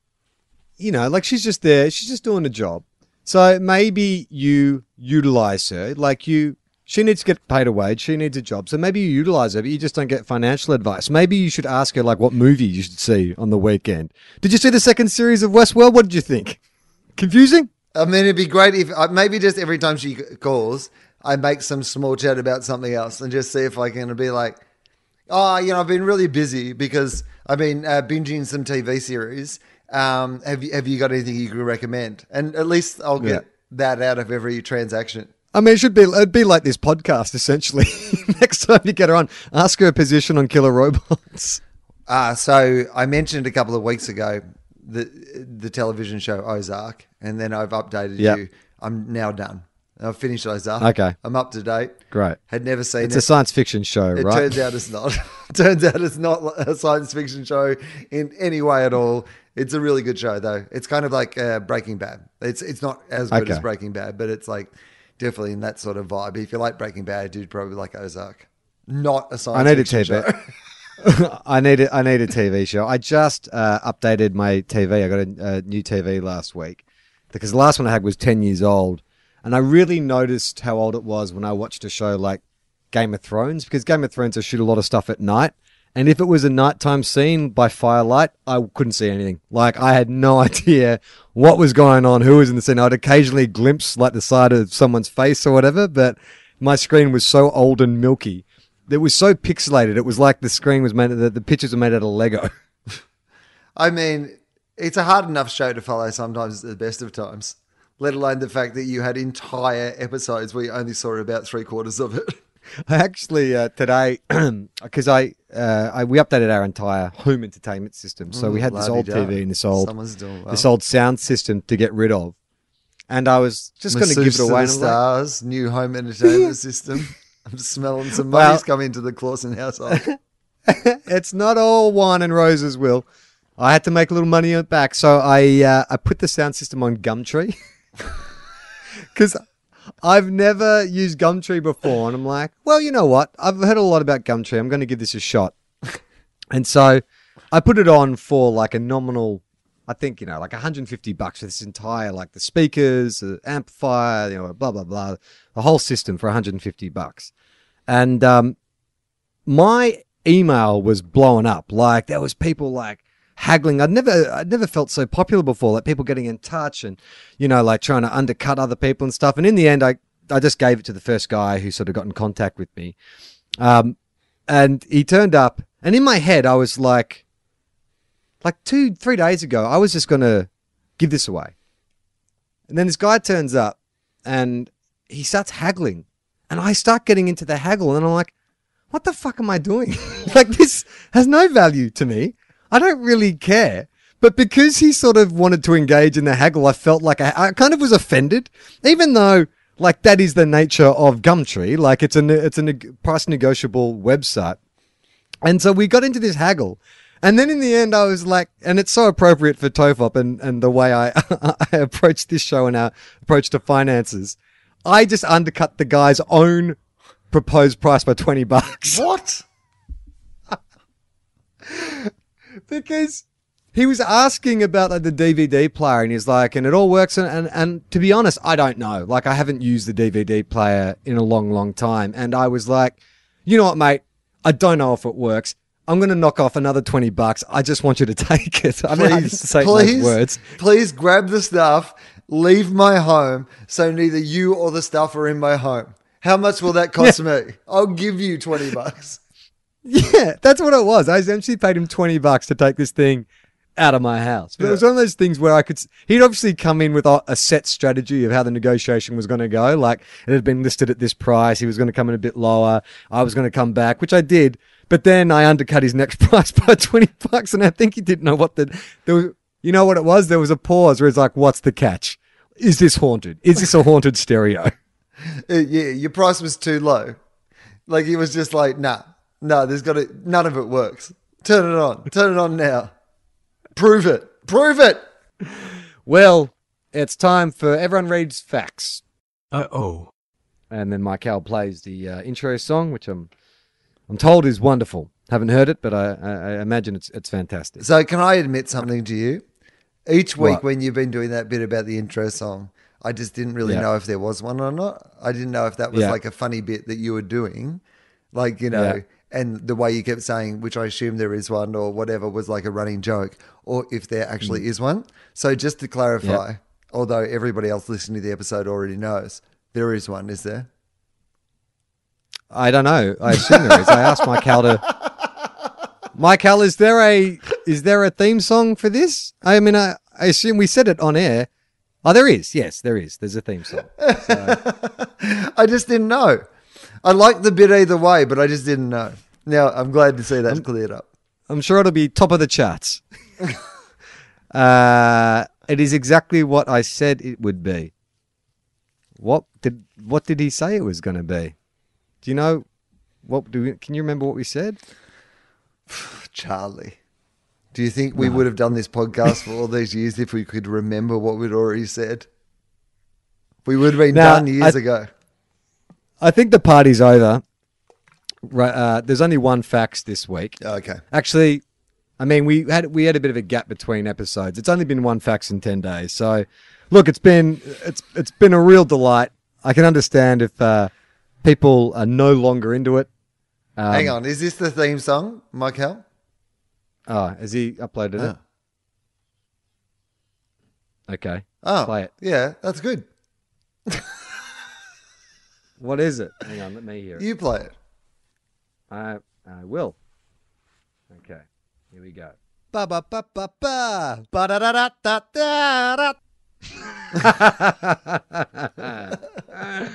you know, like she's just there. She's just doing a job. So maybe you utilize her. Like you, she needs to get paid a wage. She needs a job. So maybe you utilize her, but you just don't get financial advice. Maybe you should ask her like what movie you should see on the weekend. Did you see the second series of Westworld? What did you think? Confusing? I mean, it'd be great if uh, maybe just every time she calls, I make some small chat about something else and just see if I can be like, oh, you know, I've been really busy because I've been uh, binging some TV series. Um, have you have you got anything you can recommend? And at least I'll get Yeah. that out of every transaction. I mean, it should be it'd be like this podcast essentially. Next time you get her on, ask her a position on killer robots. Uh, so I mentioned a couple of weeks ago the the television show Ozark, and then I've updated Yep. you. I'm now done. I've finished Ozark. Okay. I'm up to date. Great. Had never seen it. It's it. a science fiction show, It right? turns out it's not. turns out it's not a science fiction show in any way at all. It's a really good show though. It's kind of like uh, Breaking Bad. It's it's not as good as Breaking Bad, but it's like definitely in that sort of vibe. If you like Breaking Bad, you'd probably like Ozark. Not a science I need a TV. show. I need a, I need a TV show. I just uh, updated my TV. I got a, a new TV last week because the last one I had was ten years old, and I really noticed how old it was when I watched a show like Game of Thrones because Game of Thrones I shoot a lot of stuff at night, and if it was a nighttime scene by firelight, I couldn't see anything. Like I had no idea what was going on, who was in the scene. I'd occasionally glimpse like the side of someone's face or whatever, but my screen was so old and milky. It was so pixelated. It was like the screen was made. The, the pictures were made out of Lego. I mean, it's a hard enough show to follow sometimes at the best of times. Let alone the fact that you had entire episodes where you only saw about three quarters of it. I actually uh, today because I, uh, I we updated our entire home entertainment system, so we had this old TV and this old well. this old sound system to get rid of, and I was just going to give it away. I'm like, stars, new home entertainment system. I'm smelling some Well- coming to the Clausen household. it's not all wine and roses, Wil. I had to make a little money back, so I uh, I put the sound system on Gumtree because I've never used Gumtree before, and I'm like, well, you know what? I've heard a lot about Gumtree. I'm going to give this a shot, and so I put it on for like a nominal. I think you know, like 150 bucks for this entire, like the speakers, the amplifier, you know, blah blah blah, the whole system for 150 bucks, and um, my email was blowing up. Like there was people like haggling. I'd never, I'd never felt so popular before. Like people getting in touch and you know, like trying to undercut other people and stuff. And in the end, I, I just gave it to the first guy who sort of got in contact with me. Um, and he turned up, and in my head, I was like, like two, three days ago, I was just gonna give this away. And then this guy turns up, and he starts haggling, and I start getting into the haggle, and I'm like what the fuck am I doing? like this has no value to me. I don't really care. But because he sort of wanted to engage in the haggle, I felt like I, I kind of was offended, even though like that is the nature of Gumtree. Like it's a it's a price negotiable website, and so we got into this haggle. And then in the end, I was like, and it's so appropriate for Tofop and, and the way I, I approached this show and our approach to finances. I just undercut the guy's own proposed price by 20 bucks. What? because he was asking about like, the DVD player and he's like, and it all works. And, and, and to be honest, I don't know. Like, I haven't used the DVD player in a long, long time. And I was like, you know what, mate? I don't know if it works. I'm going to knock off another 20 bucks. I just want you to take it. I mean, I didn't say in those words. please grab the stuff, leave my home, so neither you or the stuff are in my home. How much will that cost me? I'll give you twenty bucks. Yeah, that's what it was. I essentially paid him 20 bucks to take this thing out of my house. But it was one of those things where I could, he'd obviously come in with a, a set strategy of how the negotiation was going to go. Like it had been listed at this price. He was going to come in a bit lower. I was going to come back, which I did. But then I undercut his next price by 20 bucks. And I think he didn't know what the, there was, you know what it was? There was a pause where it's like, what's the catch? Is this haunted? Is this a haunted stereo? Uh, yeah, your price was too low. Like he was just like, nah, nah. There's got to none of it works. Turn it on. Turn it on now. Prove it. Prove it. Well, it's time for everyone reads facts. Uh oh. and then Michael plays the uh, intro song, which I'm I'm told is wonderful. Haven't heard it, but I, I, I imagine it's it's fantastic. So can I admit something to you? Each week What? when you've been doing that bit about the intro song, I just didn't really Yeah. know if there was one or not. I didn't know if that was Yeah. like a funny bit that you were doing, like you know, Yeah. And the way you kept saying, which I assume there is one or whatever, was like a running joke, or if there actually Mm. is one. So just to clarify, although everybody else listening to the episode already knows, there is one, is there? I don't know. I assume there is. I asked Michael to. Michael, is there a is there a theme song for this? I mean, I, I assume we said it on air. Oh, there is. Yes, there is. There's a theme song. I just didn't know. I liked the bit either way, but I just didn't know. Now I'm glad to see that's cleared up. I'm sure it'll be top of the charts. uh, it is exactly what I said it would be. What did what did he say it was going to be? Do you know what? Do we, can you remember what we said? Charlie. Do you think we would have done this podcast for all these years if we could remember what we'd already said? We would have been Now, done years I- ago. I think the party's over. Right, uh, there's only one fax this week. Okay. Actually, I mean we had we had a bit of a gap between episodes. It's only been one fax in ten days. So, look, it's been it's it's been a real delight. I can understand if uh, people are no longer into it. Um, Hang on. Is this the theme song, Michael? Oh, has he uploaded it? Okay. Oh, Play it. yeah, that's good. What is it? Hang on, let me hear it. You play it. I I will. Okay. Here we go. Ba ba ba ba ba. Ba da da da da da da.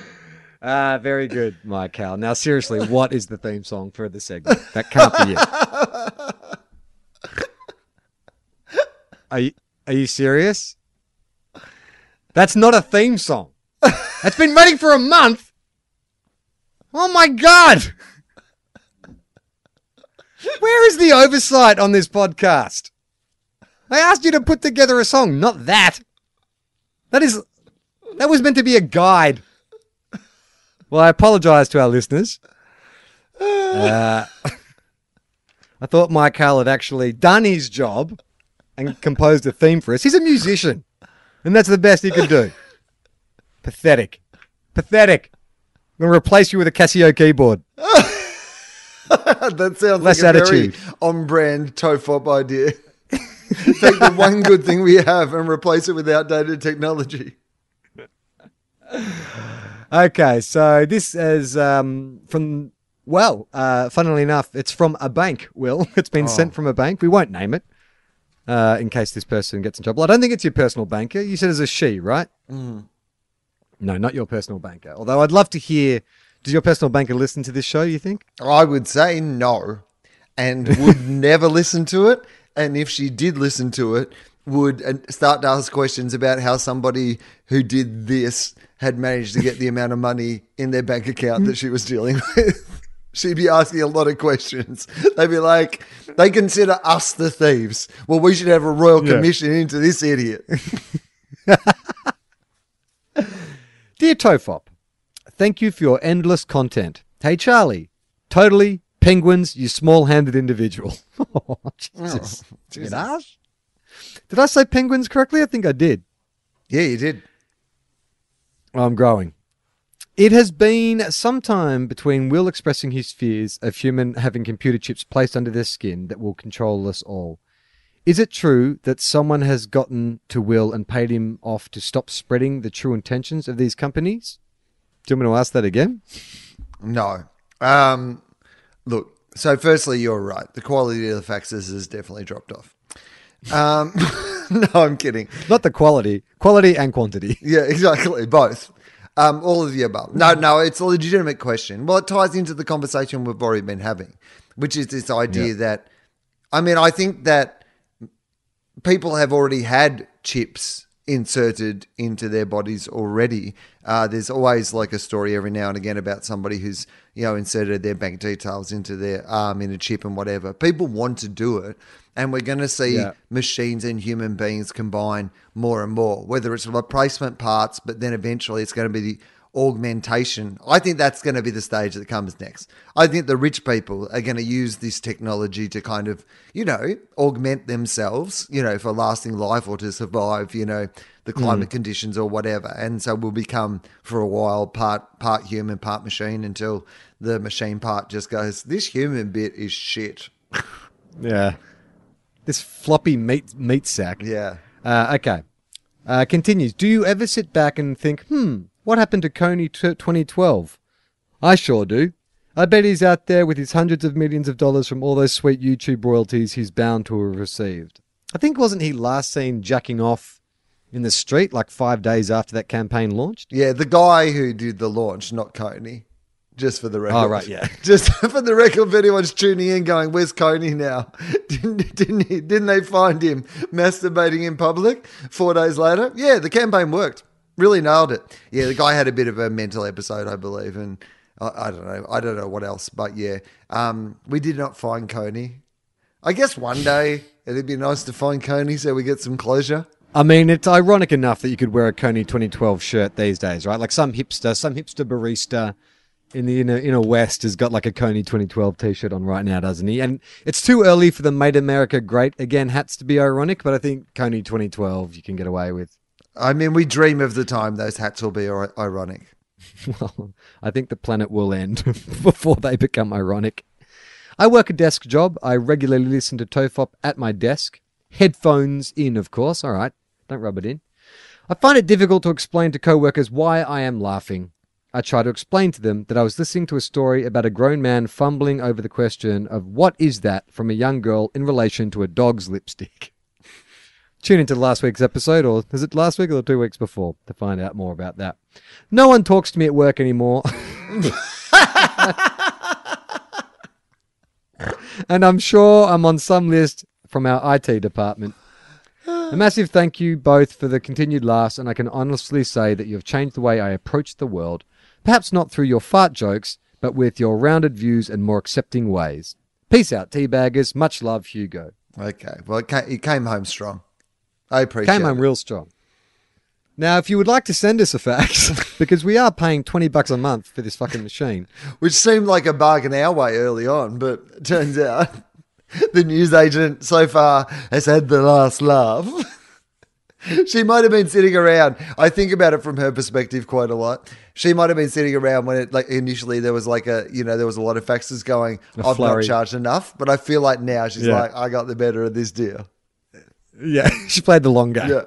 Ah, very good, Mike Cal. Now, seriously, what is the theme song for the segment? That can't be it. Are you, are you serious? That's not a theme song. That's been running for a month. Oh my god! Where is the oversight on this podcast? I asked you to put together a song, not that. That is that was meant to be a guide. Well, I apologize to our listeners. Uh, I thought Mike Hale had actually done his job and composed a theme for us. He's a musician, and that's the best he could do. Pathetic. Pathetic. I'm going to replace you with a Casio keyboard. that sounds Less like a attitude. very on-brand Tofop idea. Take the one good thing we have and replace it with outdated technology. Okay, so this is um, from, well, uh, funnily enough, it's from a bank, Wil. It's been sent from a bank. We won't name it uh, in case this person gets in trouble. I don't think it's your personal banker. You said it's a she, right? No, not your personal banker. Although I'd love to hear, does your personal banker listen to this show, you think? I would say no, and would never listen to it. and if she did listen to it, would uh, start to ask questions about how somebody who did this had managed to get the amount of money in their bank account that she was dealing with. She'd be asking a lot of questions. They'd be like, they consider us the thieves. Well, we should have a royal Yeah. commission into this idiot. Dear Tofop, thank you for your endless content. Hey, Charlie, totally penguins, you small handed individual. oh, Jesus. Oh, Jesus. Bit harsh. Did I say penguins correctly? I think I did. Yeah, you did. Oh, I'm growing. It has been some time between Wil expressing his fears of human having computer chips placed under their skin that will control us all. Is it true that someone has gotten to Wil and paid him off to stop spreading the true intentions of these companies? Do you want me to ask that again? No. Um, look, so firstly, you're right. The quality of the faxes has definitely dropped off. Um, no, I'm kidding. Not the quality, quality and quantity. Yeah, exactly. Both. Um, all of the above. No, no, it's a legitimate question. Well, it ties into the conversation we've already been having, which is this idea Yeah. that, I mean, I think that people have already had chips inserted into their bodies already. Uh, there's always like a story every now and again about somebody who's you know inserted their bank details into their arm in a chip and whatever. People want to do it, and we're going to see Yeah. machines and human beings combine more and more. Whether it's replacement parts, but then eventually it's going to be the augmentation. I think that's going to be the stage that comes next. I think the rich people are going to use this technology to kind of, you know, augment themselves, you know, for lasting life or to survive, you know, the climate conditions or whatever. And so we'll become for a while part part human, part machine until the machine part just goes, this human bit is shit. Yeah. This floppy meat meat sack. Yeah. Uh, okay. Uh, continues. Do you ever sit back and think, hmm, what happened to Kony t- 2012? I sure do. I bet he's out there with his hundreds of millions of dollars from all those sweet YouTube royalties he's bound to have received. I think wasn't he last seen jacking off in the street like five days after that campaign launched? Yeah, the guy who did the launch, not Kony. Just for the oh, record. Oh, right, yeah. Just for the record, if anyone's tuning in going, where's Kony now? Didn't, didn't, he, didn't they find him masturbating in public four days later? Yeah, the campaign worked. Really nailed it. Yeah, the guy had a bit of a mental episode, I believe. And I, I don't know. I don't know what else. But yeah, um, we did not find Kony. I guess one day it'd be nice to find Kony so we get some closure. I mean, it's ironic enough that you could wear a Kony 2012 shirt these days, right? Like some hipster, some hipster barista in the inner, inner west has got like a Kony 2012 t-shirt on right now, doesn't he? And it's too early for the Made America Great Again hats to be ironic, but I think Kony 2012 you can get away with. I mean, we dream of the time those hats will be ironic. Well, I think the planet will end before they become ironic. I work a desk job. I regularly listen to Tofop at my desk. Headphones in, of course. All right. Don't rub it in. I find it difficult to explain to coworkers why I am laughing. I try to explain to them that I was listening to a story about a grown man fumbling over the question of what is that from a young girl in relation to a dog's lipstick. Tune into last week's episode, or is it last week or two weeks before, to find out more about that. No one talks to me at work anymore. and I'm sure I'm on some list from our IT department. A massive thank you both for the continued laughs, and I can honestly say that you have changed the way I approach the world. Perhaps not through your fart jokes, but with your rounded views and more accepting ways. Peace out, teabaggers. Much love, Hugo. Okay. Well, it came home strong. I appreciate Came home it. real strong. Now, if you would like to send us a fax, because we are paying 20 bucks a month for this fucking machine, Which seemed like a bargain our way early on, but it turns out the news agent so far has had the last laugh. she might have been sitting around. I think about it from her perspective quite a lot. She might have been sitting around when it like initially there was like a you know there was a lot of faxes going. I've not charged enough, but I feel like now she's Yeah. like I got the better of this deal. Yeah, she played the long game. Yeah.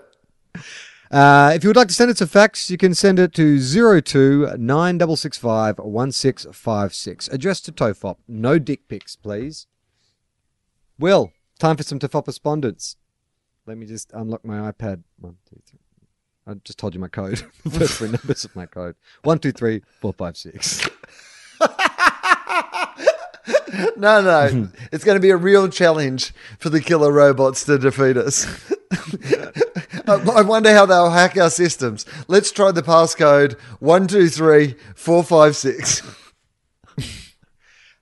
Uh, if you would like to send us a fax, you can send it to 02 9665 1656. Addressed to Tofop. No dick pics, please. Wil, time for some Tofop respondents. Let me just unlock my iPad. One, two, three. I just told you my code. The First three numbers of my code. One, two, three, four, five, six. No, no. it's going to be a real challenge for the killer robots to defeat us. I wonder how they'll hack our systems. Let's try the passcode one two three four five six.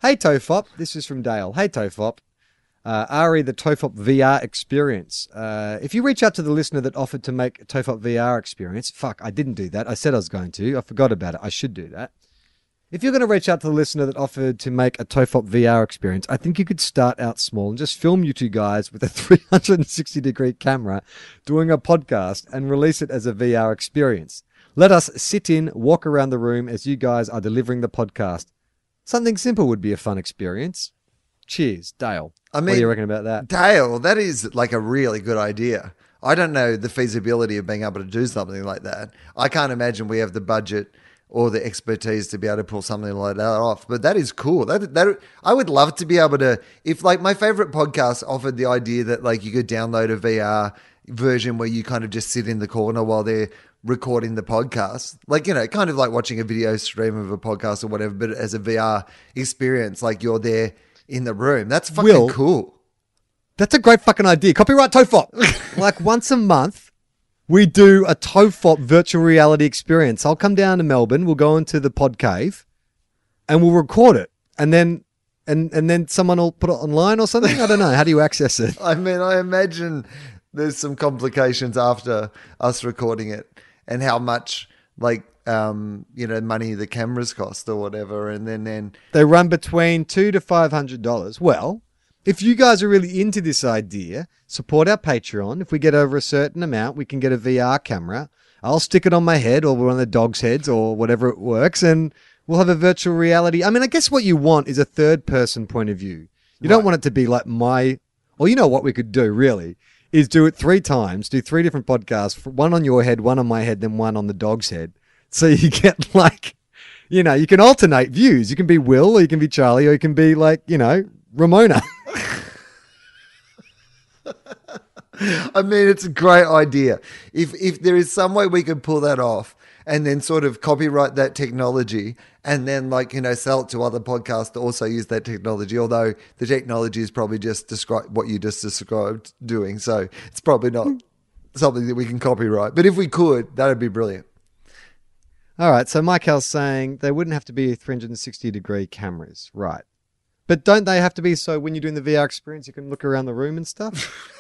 Hey Tofop, this is from Dale. Hey Tofop, uh, Ari the Tofop VR experience. Uh, if you reach out to the listener that offered to make Tofop VR experience, fuck, I didn't do that. I said I was going to. I forgot about it. I should do that. If you're going to reach out to the listener that offered to make a Tofop VR experience, I think you could start out small and just film you two guys with a 360 degree camera doing a podcast and release it as a VR experience. Let us sit in, walk around the room as you guys are delivering the podcast. Something simple would be a fun experience. Cheers, Dale. I mean, what do you reckon about that? Dale, that is like a really good idea. I don't know the feasibility of being able to do something like that. I can't imagine we have the budget or the expertise to be able to pull something like that off. But that is cool. That that I would love to be able to. If like my favorite podcast offered the idea that like you could download a VR version where you kind of just sit in the corner while they're recording the podcast, like you know, kind of like watching a video stream of a podcast or whatever, but as a VR experience, like you're there in the room. That's fucking Wil, cool. That's a great fucking idea. Copyright Tofop. like once a month, we do a Tofop virtual reality experience. I'll come down to Melbourne. We'll go into the pod cave, and we'll record it, and then and and then someone will put it online or something. I don't know. How do you access it? I mean, I imagine there's some complications after us recording it and how much like um, you know, money the cameras cost or whatever, and then then They run between two to five hundred dollars. Well, if you guys are really into this idea, support our Patreon. If we get over a certain amount, we can get a VR camera. I'll stick it on my head or one of the dog's heads or whatever it works, and we'll have a virtual reality. I mean, I guess what you want is a third person point of view. You don't want it to be like my. Well, you know what we could do really is do it three times, do three different podcasts, one on your head, one on my head, then one on the dog's head. So you get like you know, you can alternate views. You can be Wil, or you can be Charlie, or you can be like, you know, Ramona. I mean, it's a great idea. If if there is some way we could pull that off and then sort of copyright that technology and then like you know sell it to other podcasts to also use that technology. Although the technology is probably just describe what you just described doing, so it's probably not hmm. something that we can copyright. But if we could, that'd be brilliant. All right, so Michael's saying they wouldn't have to be 360 degree cameras, right? But don't they have to be so when you're doing the VR experience, you can look around the room and stuff?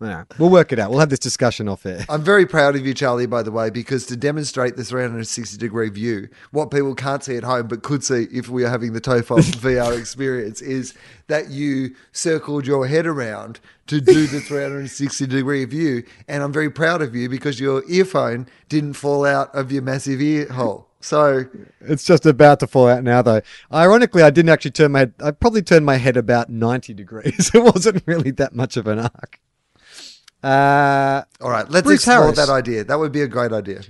yeah, we'll work it out. We'll have this discussion off air. I'm very proud of you, Charlie, by the way, because to demonstrate the 360 degree view, what people can't see at home but could see if we are having the Tofop VR experience is that you circled your head around to do the 360 degree view. And I'm very proud of you because your earphone didn't fall out of your massive ear hole. So, It's just about to fall out now, though. Ironically, I didn't actually turn my head. I probably turned my head about 90 degrees. It wasn't really that much of an arc. Uh, all right, let's Bruce explore Harris. that idea. That would be a great idea.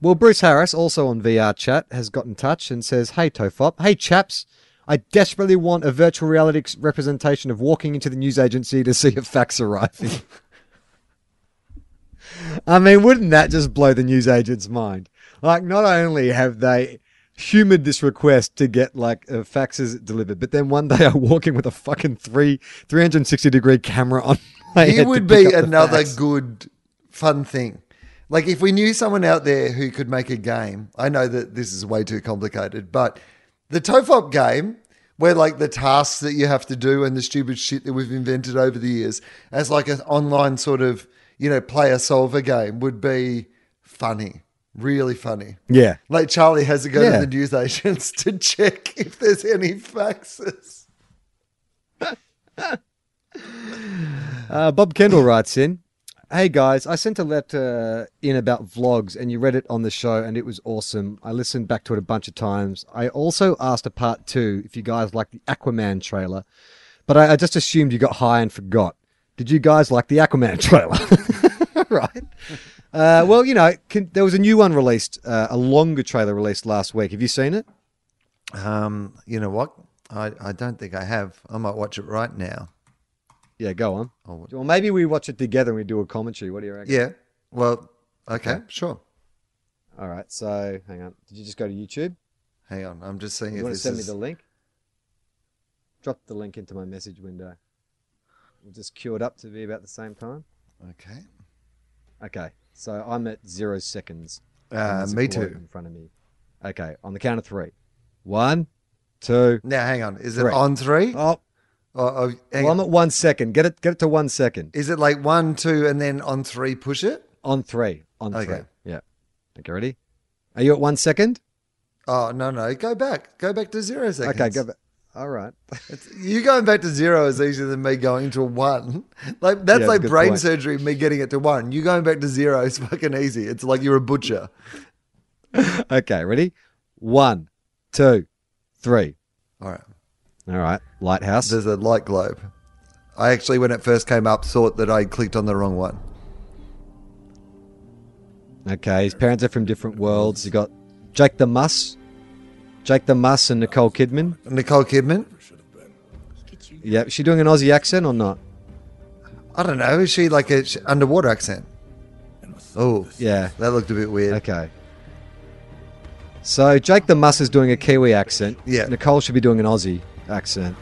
Well, Bruce Harris, also on VR chat, has got in touch and says, Hey, Tofop. Hey, chaps. I desperately want a virtual reality representation of walking into the news agency to see a fax arriving. I mean, wouldn't that just blow the news agent's mind? Like, not only have they humored this request to get like uh, faxes delivered, but then one day I'm walking with a fucking three 360 degree camera on my. It would be another fax. good, fun thing. Like if we knew someone out there who could make a game, I know that this is way too complicated, but the Tofop game, where like the tasks that you have to do and the stupid shit that we've invented over the years, as like an online sort of you know player solver game, would be funny, really funny. Yeah. Like Charlie has to go Yeah. to the news agents to check if there's any faxes. Uh, Bob Kendall writes in, Hey guys, I sent a letter in about vlogs and you read it on the show and it was awesome. I listened back to it a bunch of times. I also asked a part two if you guys like the Aquaman trailer, but I, I just assumed you got high and forgot. Did you guys like the Aquaman trailer? right. Uh, well, you know, can, there was a new one released, uh, a longer trailer released last week. Have you seen it? Um, you know what? I, I don't think I have. I might watch it right now. Yeah, go on. Oh, Well, maybe we watch it together and we do a commentary. What do you reckon? Yeah. Well, okay, Okay. sure. All right. So, hang on. Did you just go to YouTube? Hang on. I'm just seeing You if want to send me the link? Drop the link into my message window. We'll just queue it up to be about the same time. Okay. Okay, so I'm at zero seconds. Uh, me too. In front of me. Okay, on the count of three. One, two. Now, hang on. Is it on three? Oh, or- hang well, I'm at one second. Get it. Get it to one second. Is it like one, two, and then on three, push it? On three. On Okay. three. Yeah. Okay, ready? Are you at one second? Oh, no, no. Go back. Go back to zero seconds. Okay, go back. All right. It's, you going back to zero is easier than me going to one. Like that's Yeah, like brain point. surgery. Me getting it to one. You going back to zero is fucking easy. It's like you're a butcher. okay, ready? One, two, three. All right. All right. Lighthouse. There's a light globe. I actually, when it first came up, thought that I clicked on the wrong one. Okay, his parents are from different worlds. You got Jake the Muss, Jake the Muss, and Nicole Kidman. Nicole Kidman. Yeah, is she doing an Aussie accent or not? I don't know. Is she like a sh- underwater accent? Oh, Yeah. that looked a bit weird. Okay. So Jake the Muss is doing a Kiwi accent. Yeah. Nicole should be doing an Aussie accent.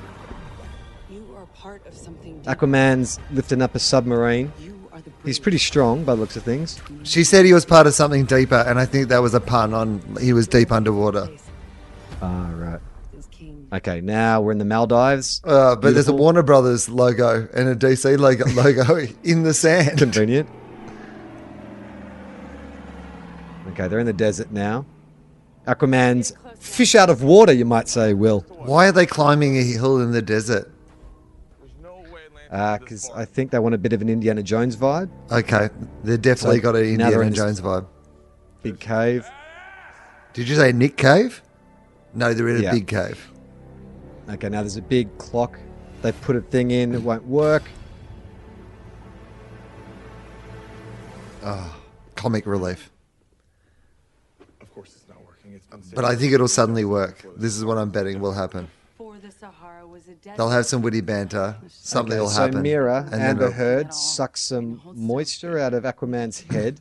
You are part of something. deep. Aquaman's lifting up a submarine. You are the He's pretty strong by the looks of things. She said he was part of something deeper, and I think that was a pun on he was deep underwater. Ah, right. Okay, now we're in the Maldives. Uh, but there's a Warner Brothers logo and a DC logo, logo in the sand. Convenient. Okay, they're in the desert now. Aquaman's fish out of water, you might say, Wil. Why are they climbing a hill in the desert? Because I think they want a bit of an Indiana Jones vibe. Okay, they definitely So got an now they're Indiana in Jones vibe. Big cave. Did you say Nick Cave? No, they're in a Yeah. big cave. Okay, now there's a big clock. They put a thing in, it won't work. Oh, Comic relief. Of course, it's not working. It's unsafe. But I think it'll suddenly work. This is what I'm betting will happen. For the Sahara was a desert. They'll have some witty banter. Something Okay, will so happen. Mera, and then Amber it'll- Heard, sucks some moisture out of Aquaman's head,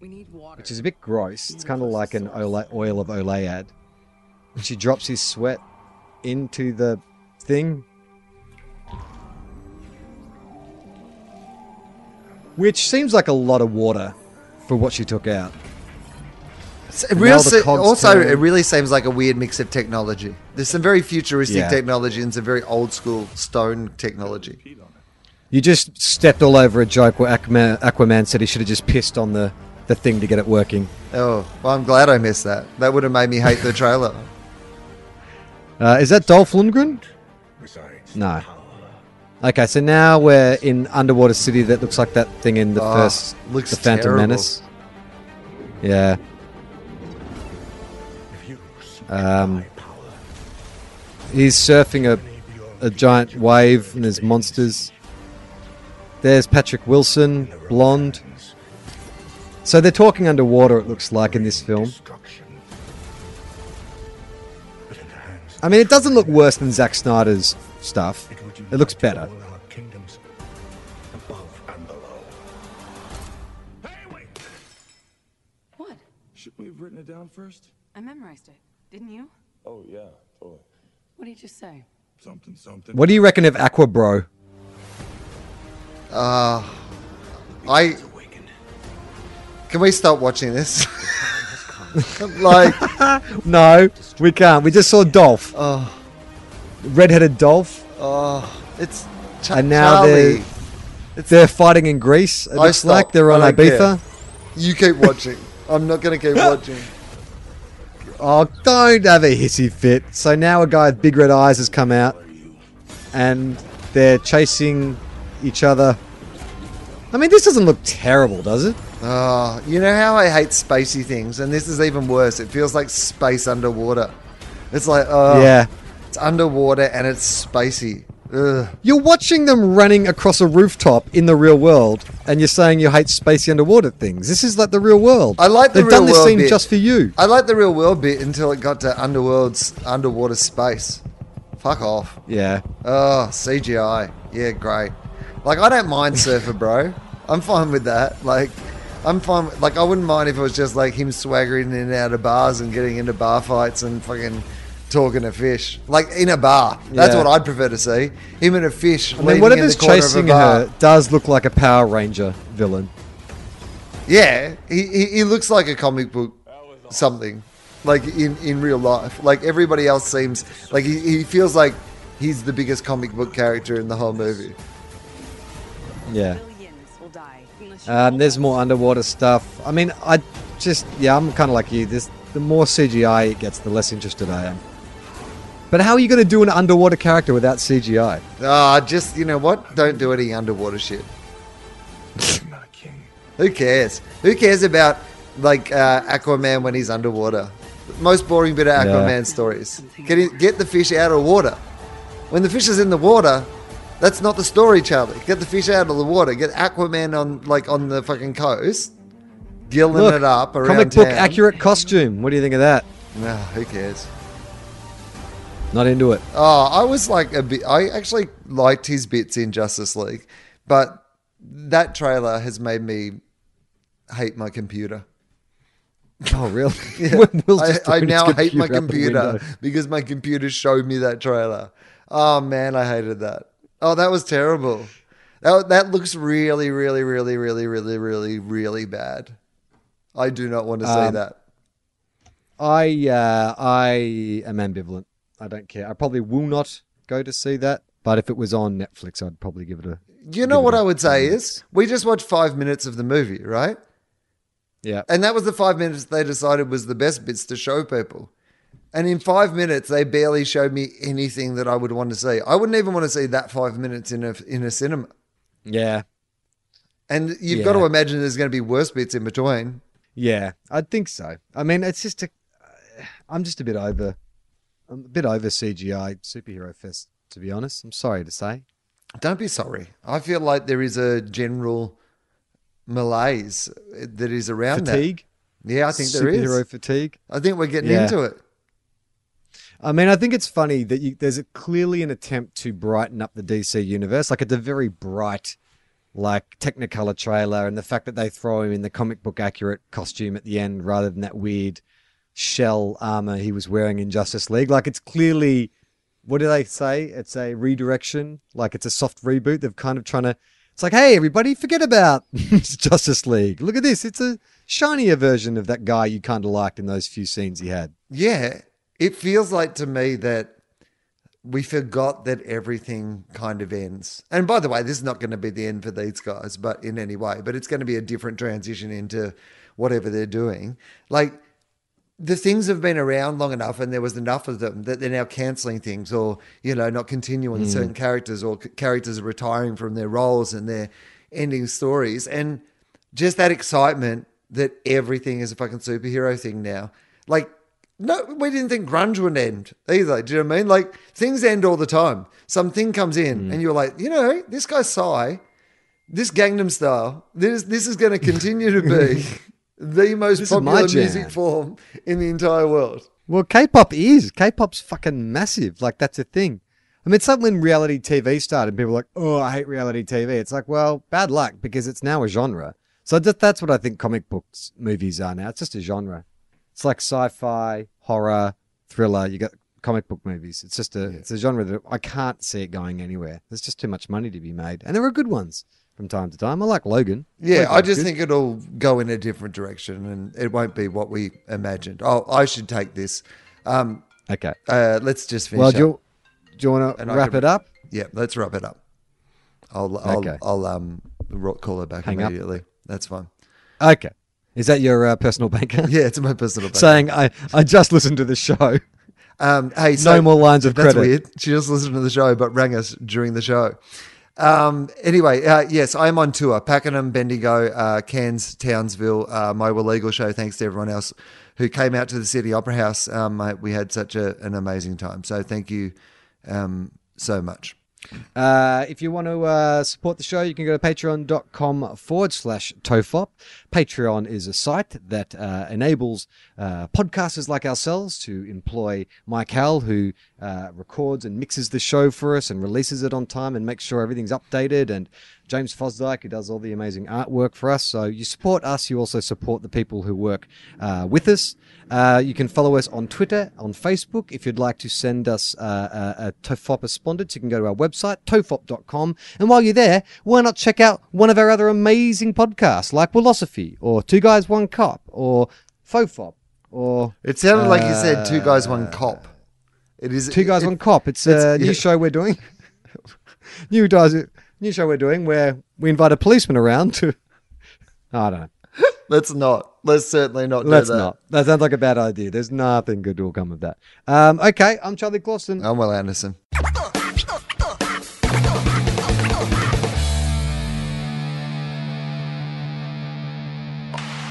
We need water. which is a bit gross. It's kind of like an Olay, oil of Olayad. And she drops his sweat into the thing. Which seems like a lot of water for what she took out. It And real now the se- also, turn. it really seems like a weird mix of technology. There's some very futuristic Yeah. technology and some very old school stone technology. You just stepped all over a joke where Aquaman, Aquaman said he should have just pissed on the, the thing to get it working. Oh, well, I'm glad I missed that. That would have made me hate the trailer. Uh, is that Dolph Lundgren? No. Okay, so now we're in underwater city that looks like that thing in the Oh, first, looks the Phantom terrible. Menace. Yeah. Um, He's surfing a, a giant wave and there's monsters. There's Patrick Wilson, blonde. So they're talking underwater, it looks like, in this film. I mean, it doesn't look worse than Zack Snyder's stuff. it looks better. kingdoms above and below. Hey, wait! What? Should we have written it down first? I memorized it. Didn't you? Oh, yeah, totally. What did you say? Something, something. What do you reckon of Aquabro? Uh, I. Can we stop watching this? like, No, we can't. We just saw Dolph. oh, Redheaded Dolph. oh, it's Ch- And now Charlie. They're fighting in Greece. It I looks like they're on I don't care. Ibiza. You keep watching. I'm not going to keep watching. Oh, don't have a hissy fit. So now a guy with big red eyes has come out, and they're chasing each other. I mean, this doesn't look terrible, does it? Oh, you know how I hate spacey things, and this is even worse. It feels like space underwater. It's like, oh, Yeah. it's underwater and it's spacey. Ugh. You're watching them running across a rooftop in the real world, and you're saying you hate spacey underwater things. This is like the real world. I like the They've done real this world scene bit. just for you. I like the real world bit until it got to underworld's underwater space. Fuck off. Yeah. Oh, CGI. Yeah, great. Like, I don't mind Surfer Bro. I'm fine with that. Like, I'm fine. with- Like, I wouldn't mind if it was just like him swaggering in and out of bars and getting into bar fights and fucking talking to fish, like in a bar. That's Yeah. what I'd prefer to see. Him and a fish. I mean, whatever's the corner of a chasing her does look like a Power Ranger villain. Yeah, he, he he looks like a comic book something, like in in real life. Like everybody else seems like he, he feels like he's the biggest comic book character in the whole movie. Yeah. Um, there's more underwater stuff. I mean, I just yeah, I'm kind of like you. This the more CGI it gets, the less interested I am. But how are you going to do an underwater character without CGI? Ah, just you know what? Don't do any underwater shit. I'm not a king. Who cares? Who cares about like uh, Aquaman when he's underwater? Most boring bit of Yeah. Aquaman stories. Get it, get the fish out of water. When the fish is in the water, that's not the story, Charlie. Get the fish out of the water. Get Aquaman on like on the fucking coast, gilling Look, it up around comic book town. accurate costume. What do you think of that? Nah, who cares? Not into it. Oh, I was like a bit. I actually liked his bits in Justice League, but that trailer has made me hate my computer. Oh, really? Yeah. Will's I, I now hate my computer because my computer showed me that trailer. Oh man, I hated that. Oh, that was terrible. That, that looks really, really, really, really, really, really, really bad. I do not want to see Um, that. I uh, I am ambivalent. I don't care. I probably will not go to see that. But if it was on Netflix, I'd probably give it a. You know what I would say is we just watched five minutes of the movie, right? Yeah. And that was the five minutes they decided was the best bits to show people. And in five minutes, they barely showed me anything that I would want to see. I wouldn't even want to see that five minutes in a in a cinema. Yeah. And you've got to imagine there's going to be worse bits in between. Yeah, I think so. I mean, it's just a. I'm just a bit over. I'm a bit over CGI superhero fest, to be honest. I'm sorry to say. Don't be sorry. I feel like there is a general malaise that is around Fatigue. that. Yeah, I think there is. superhero fatigue. I think we're getting Yeah. into it. I mean, I think it's funny that you, there's a, clearly an attempt to brighten up the DC universe. Like it's a very bright, like Technicolor trailer, and the fact that they throw him in the comic book accurate costume at the end rather than that weird shell armor he was wearing in Justice League. Like it's clearly, what do they say? It's a redirection. Like it's a soft reboot. They're kind of trying to. It's like, hey, everybody, forget about Justice League. Look at this. It's a shinier version of that guy you kind of liked in those few scenes he had. Yeah, it feels like to me that we forgot that everything kind of ends. And by the way, this is not going to be the end for these guys, but in any way, but it's going to be a different transition into whatever they're doing. Like the things have been around long enough and there was enough of them that they're now canceling things or, you know, not continuing hmm. certain characters or c- characters are retiring from their roles and they're ending stories. And just that excitement that everything is a fucking superhero thing now. Like, no, we didn't think grunge would end either. Do you know what I mean? Like, things end all the time. Something comes in mm. and you're like, you know, this guy Psy, this Gangnam Style, this, this is going to continue to be the most This popular music form in the entire world. Well, K-pop is. K-pop's fucking massive. Like that's a thing. I mean, it's like when reality TV started. People were like, "Oh, I hate reality TV." It's like, well, bad luck because it's now a genre. So that's what I think comic books movies are now. It's just a genre. It's like sci-fi, horror, thriller. You got comic book movies. It's just a it's a genre that I can't see it going anywhere. There's just too much money to be made, and there are good ones from time to time. I like Logan. Yeah, I just good. think it'll go in a different direction and it won't be what we imagined. Oh, I should take this. Um, Okay. uh, let's just finish Well, do you, do you want to wrap can- it up? Yeah, let's wrap it up. I'll I'll, Okay. I'll um call her back Hang up. immediately. That's fine. Okay. Is that your uh, personal banker? Yeah, it's my personal. Back. saying I, I just listened to the show. um, hey, No so, more lines of That's credit. weird. She just listened to the show, but rang us during the show. Um, anyway, uh, yes, I am on tour. Pakenham, Bendigo, uh, Cairns, Townsville, uh, my Legal show. Thanks to everyone else who came out to the Sydney Opera House. Um, I, we had such a, an amazing time. So thank you um, so much. Uh, if you want to uh, support the show, you can go to patreon.com forward slash tofop. Patreon is a site that uh, enables uh, podcasters like ourselves to employ Mike who uh, records and mixes the show for us and releases it on time and makes sure everything's updated, and James Fosdyke, who does all the amazing artwork for us. So you support us, you also support the people who work uh, with us. Uh, you can follow us on Twitter, on Facebook. If you'd like to send us uh, a, a TOFOP respondent, you can go to our website, tofop.com. And while you're there, why not check out one of our other amazing podcasts like Wilosophy or Two Guys, One Cop or Fofop or It sounded like you said two guys, one cop. It is Two Guys, it- One Cop. It's it's- a new yeah. show we're doing. new guys, new show we're doing where we invite a policeman around to. I don't know. Let's not. Let's certainly not Let's do that. not. That sounds like a bad idea. There's nothing good will come of that. Um, okay, I'm Charlie Clausen. I'm Wil Anderson.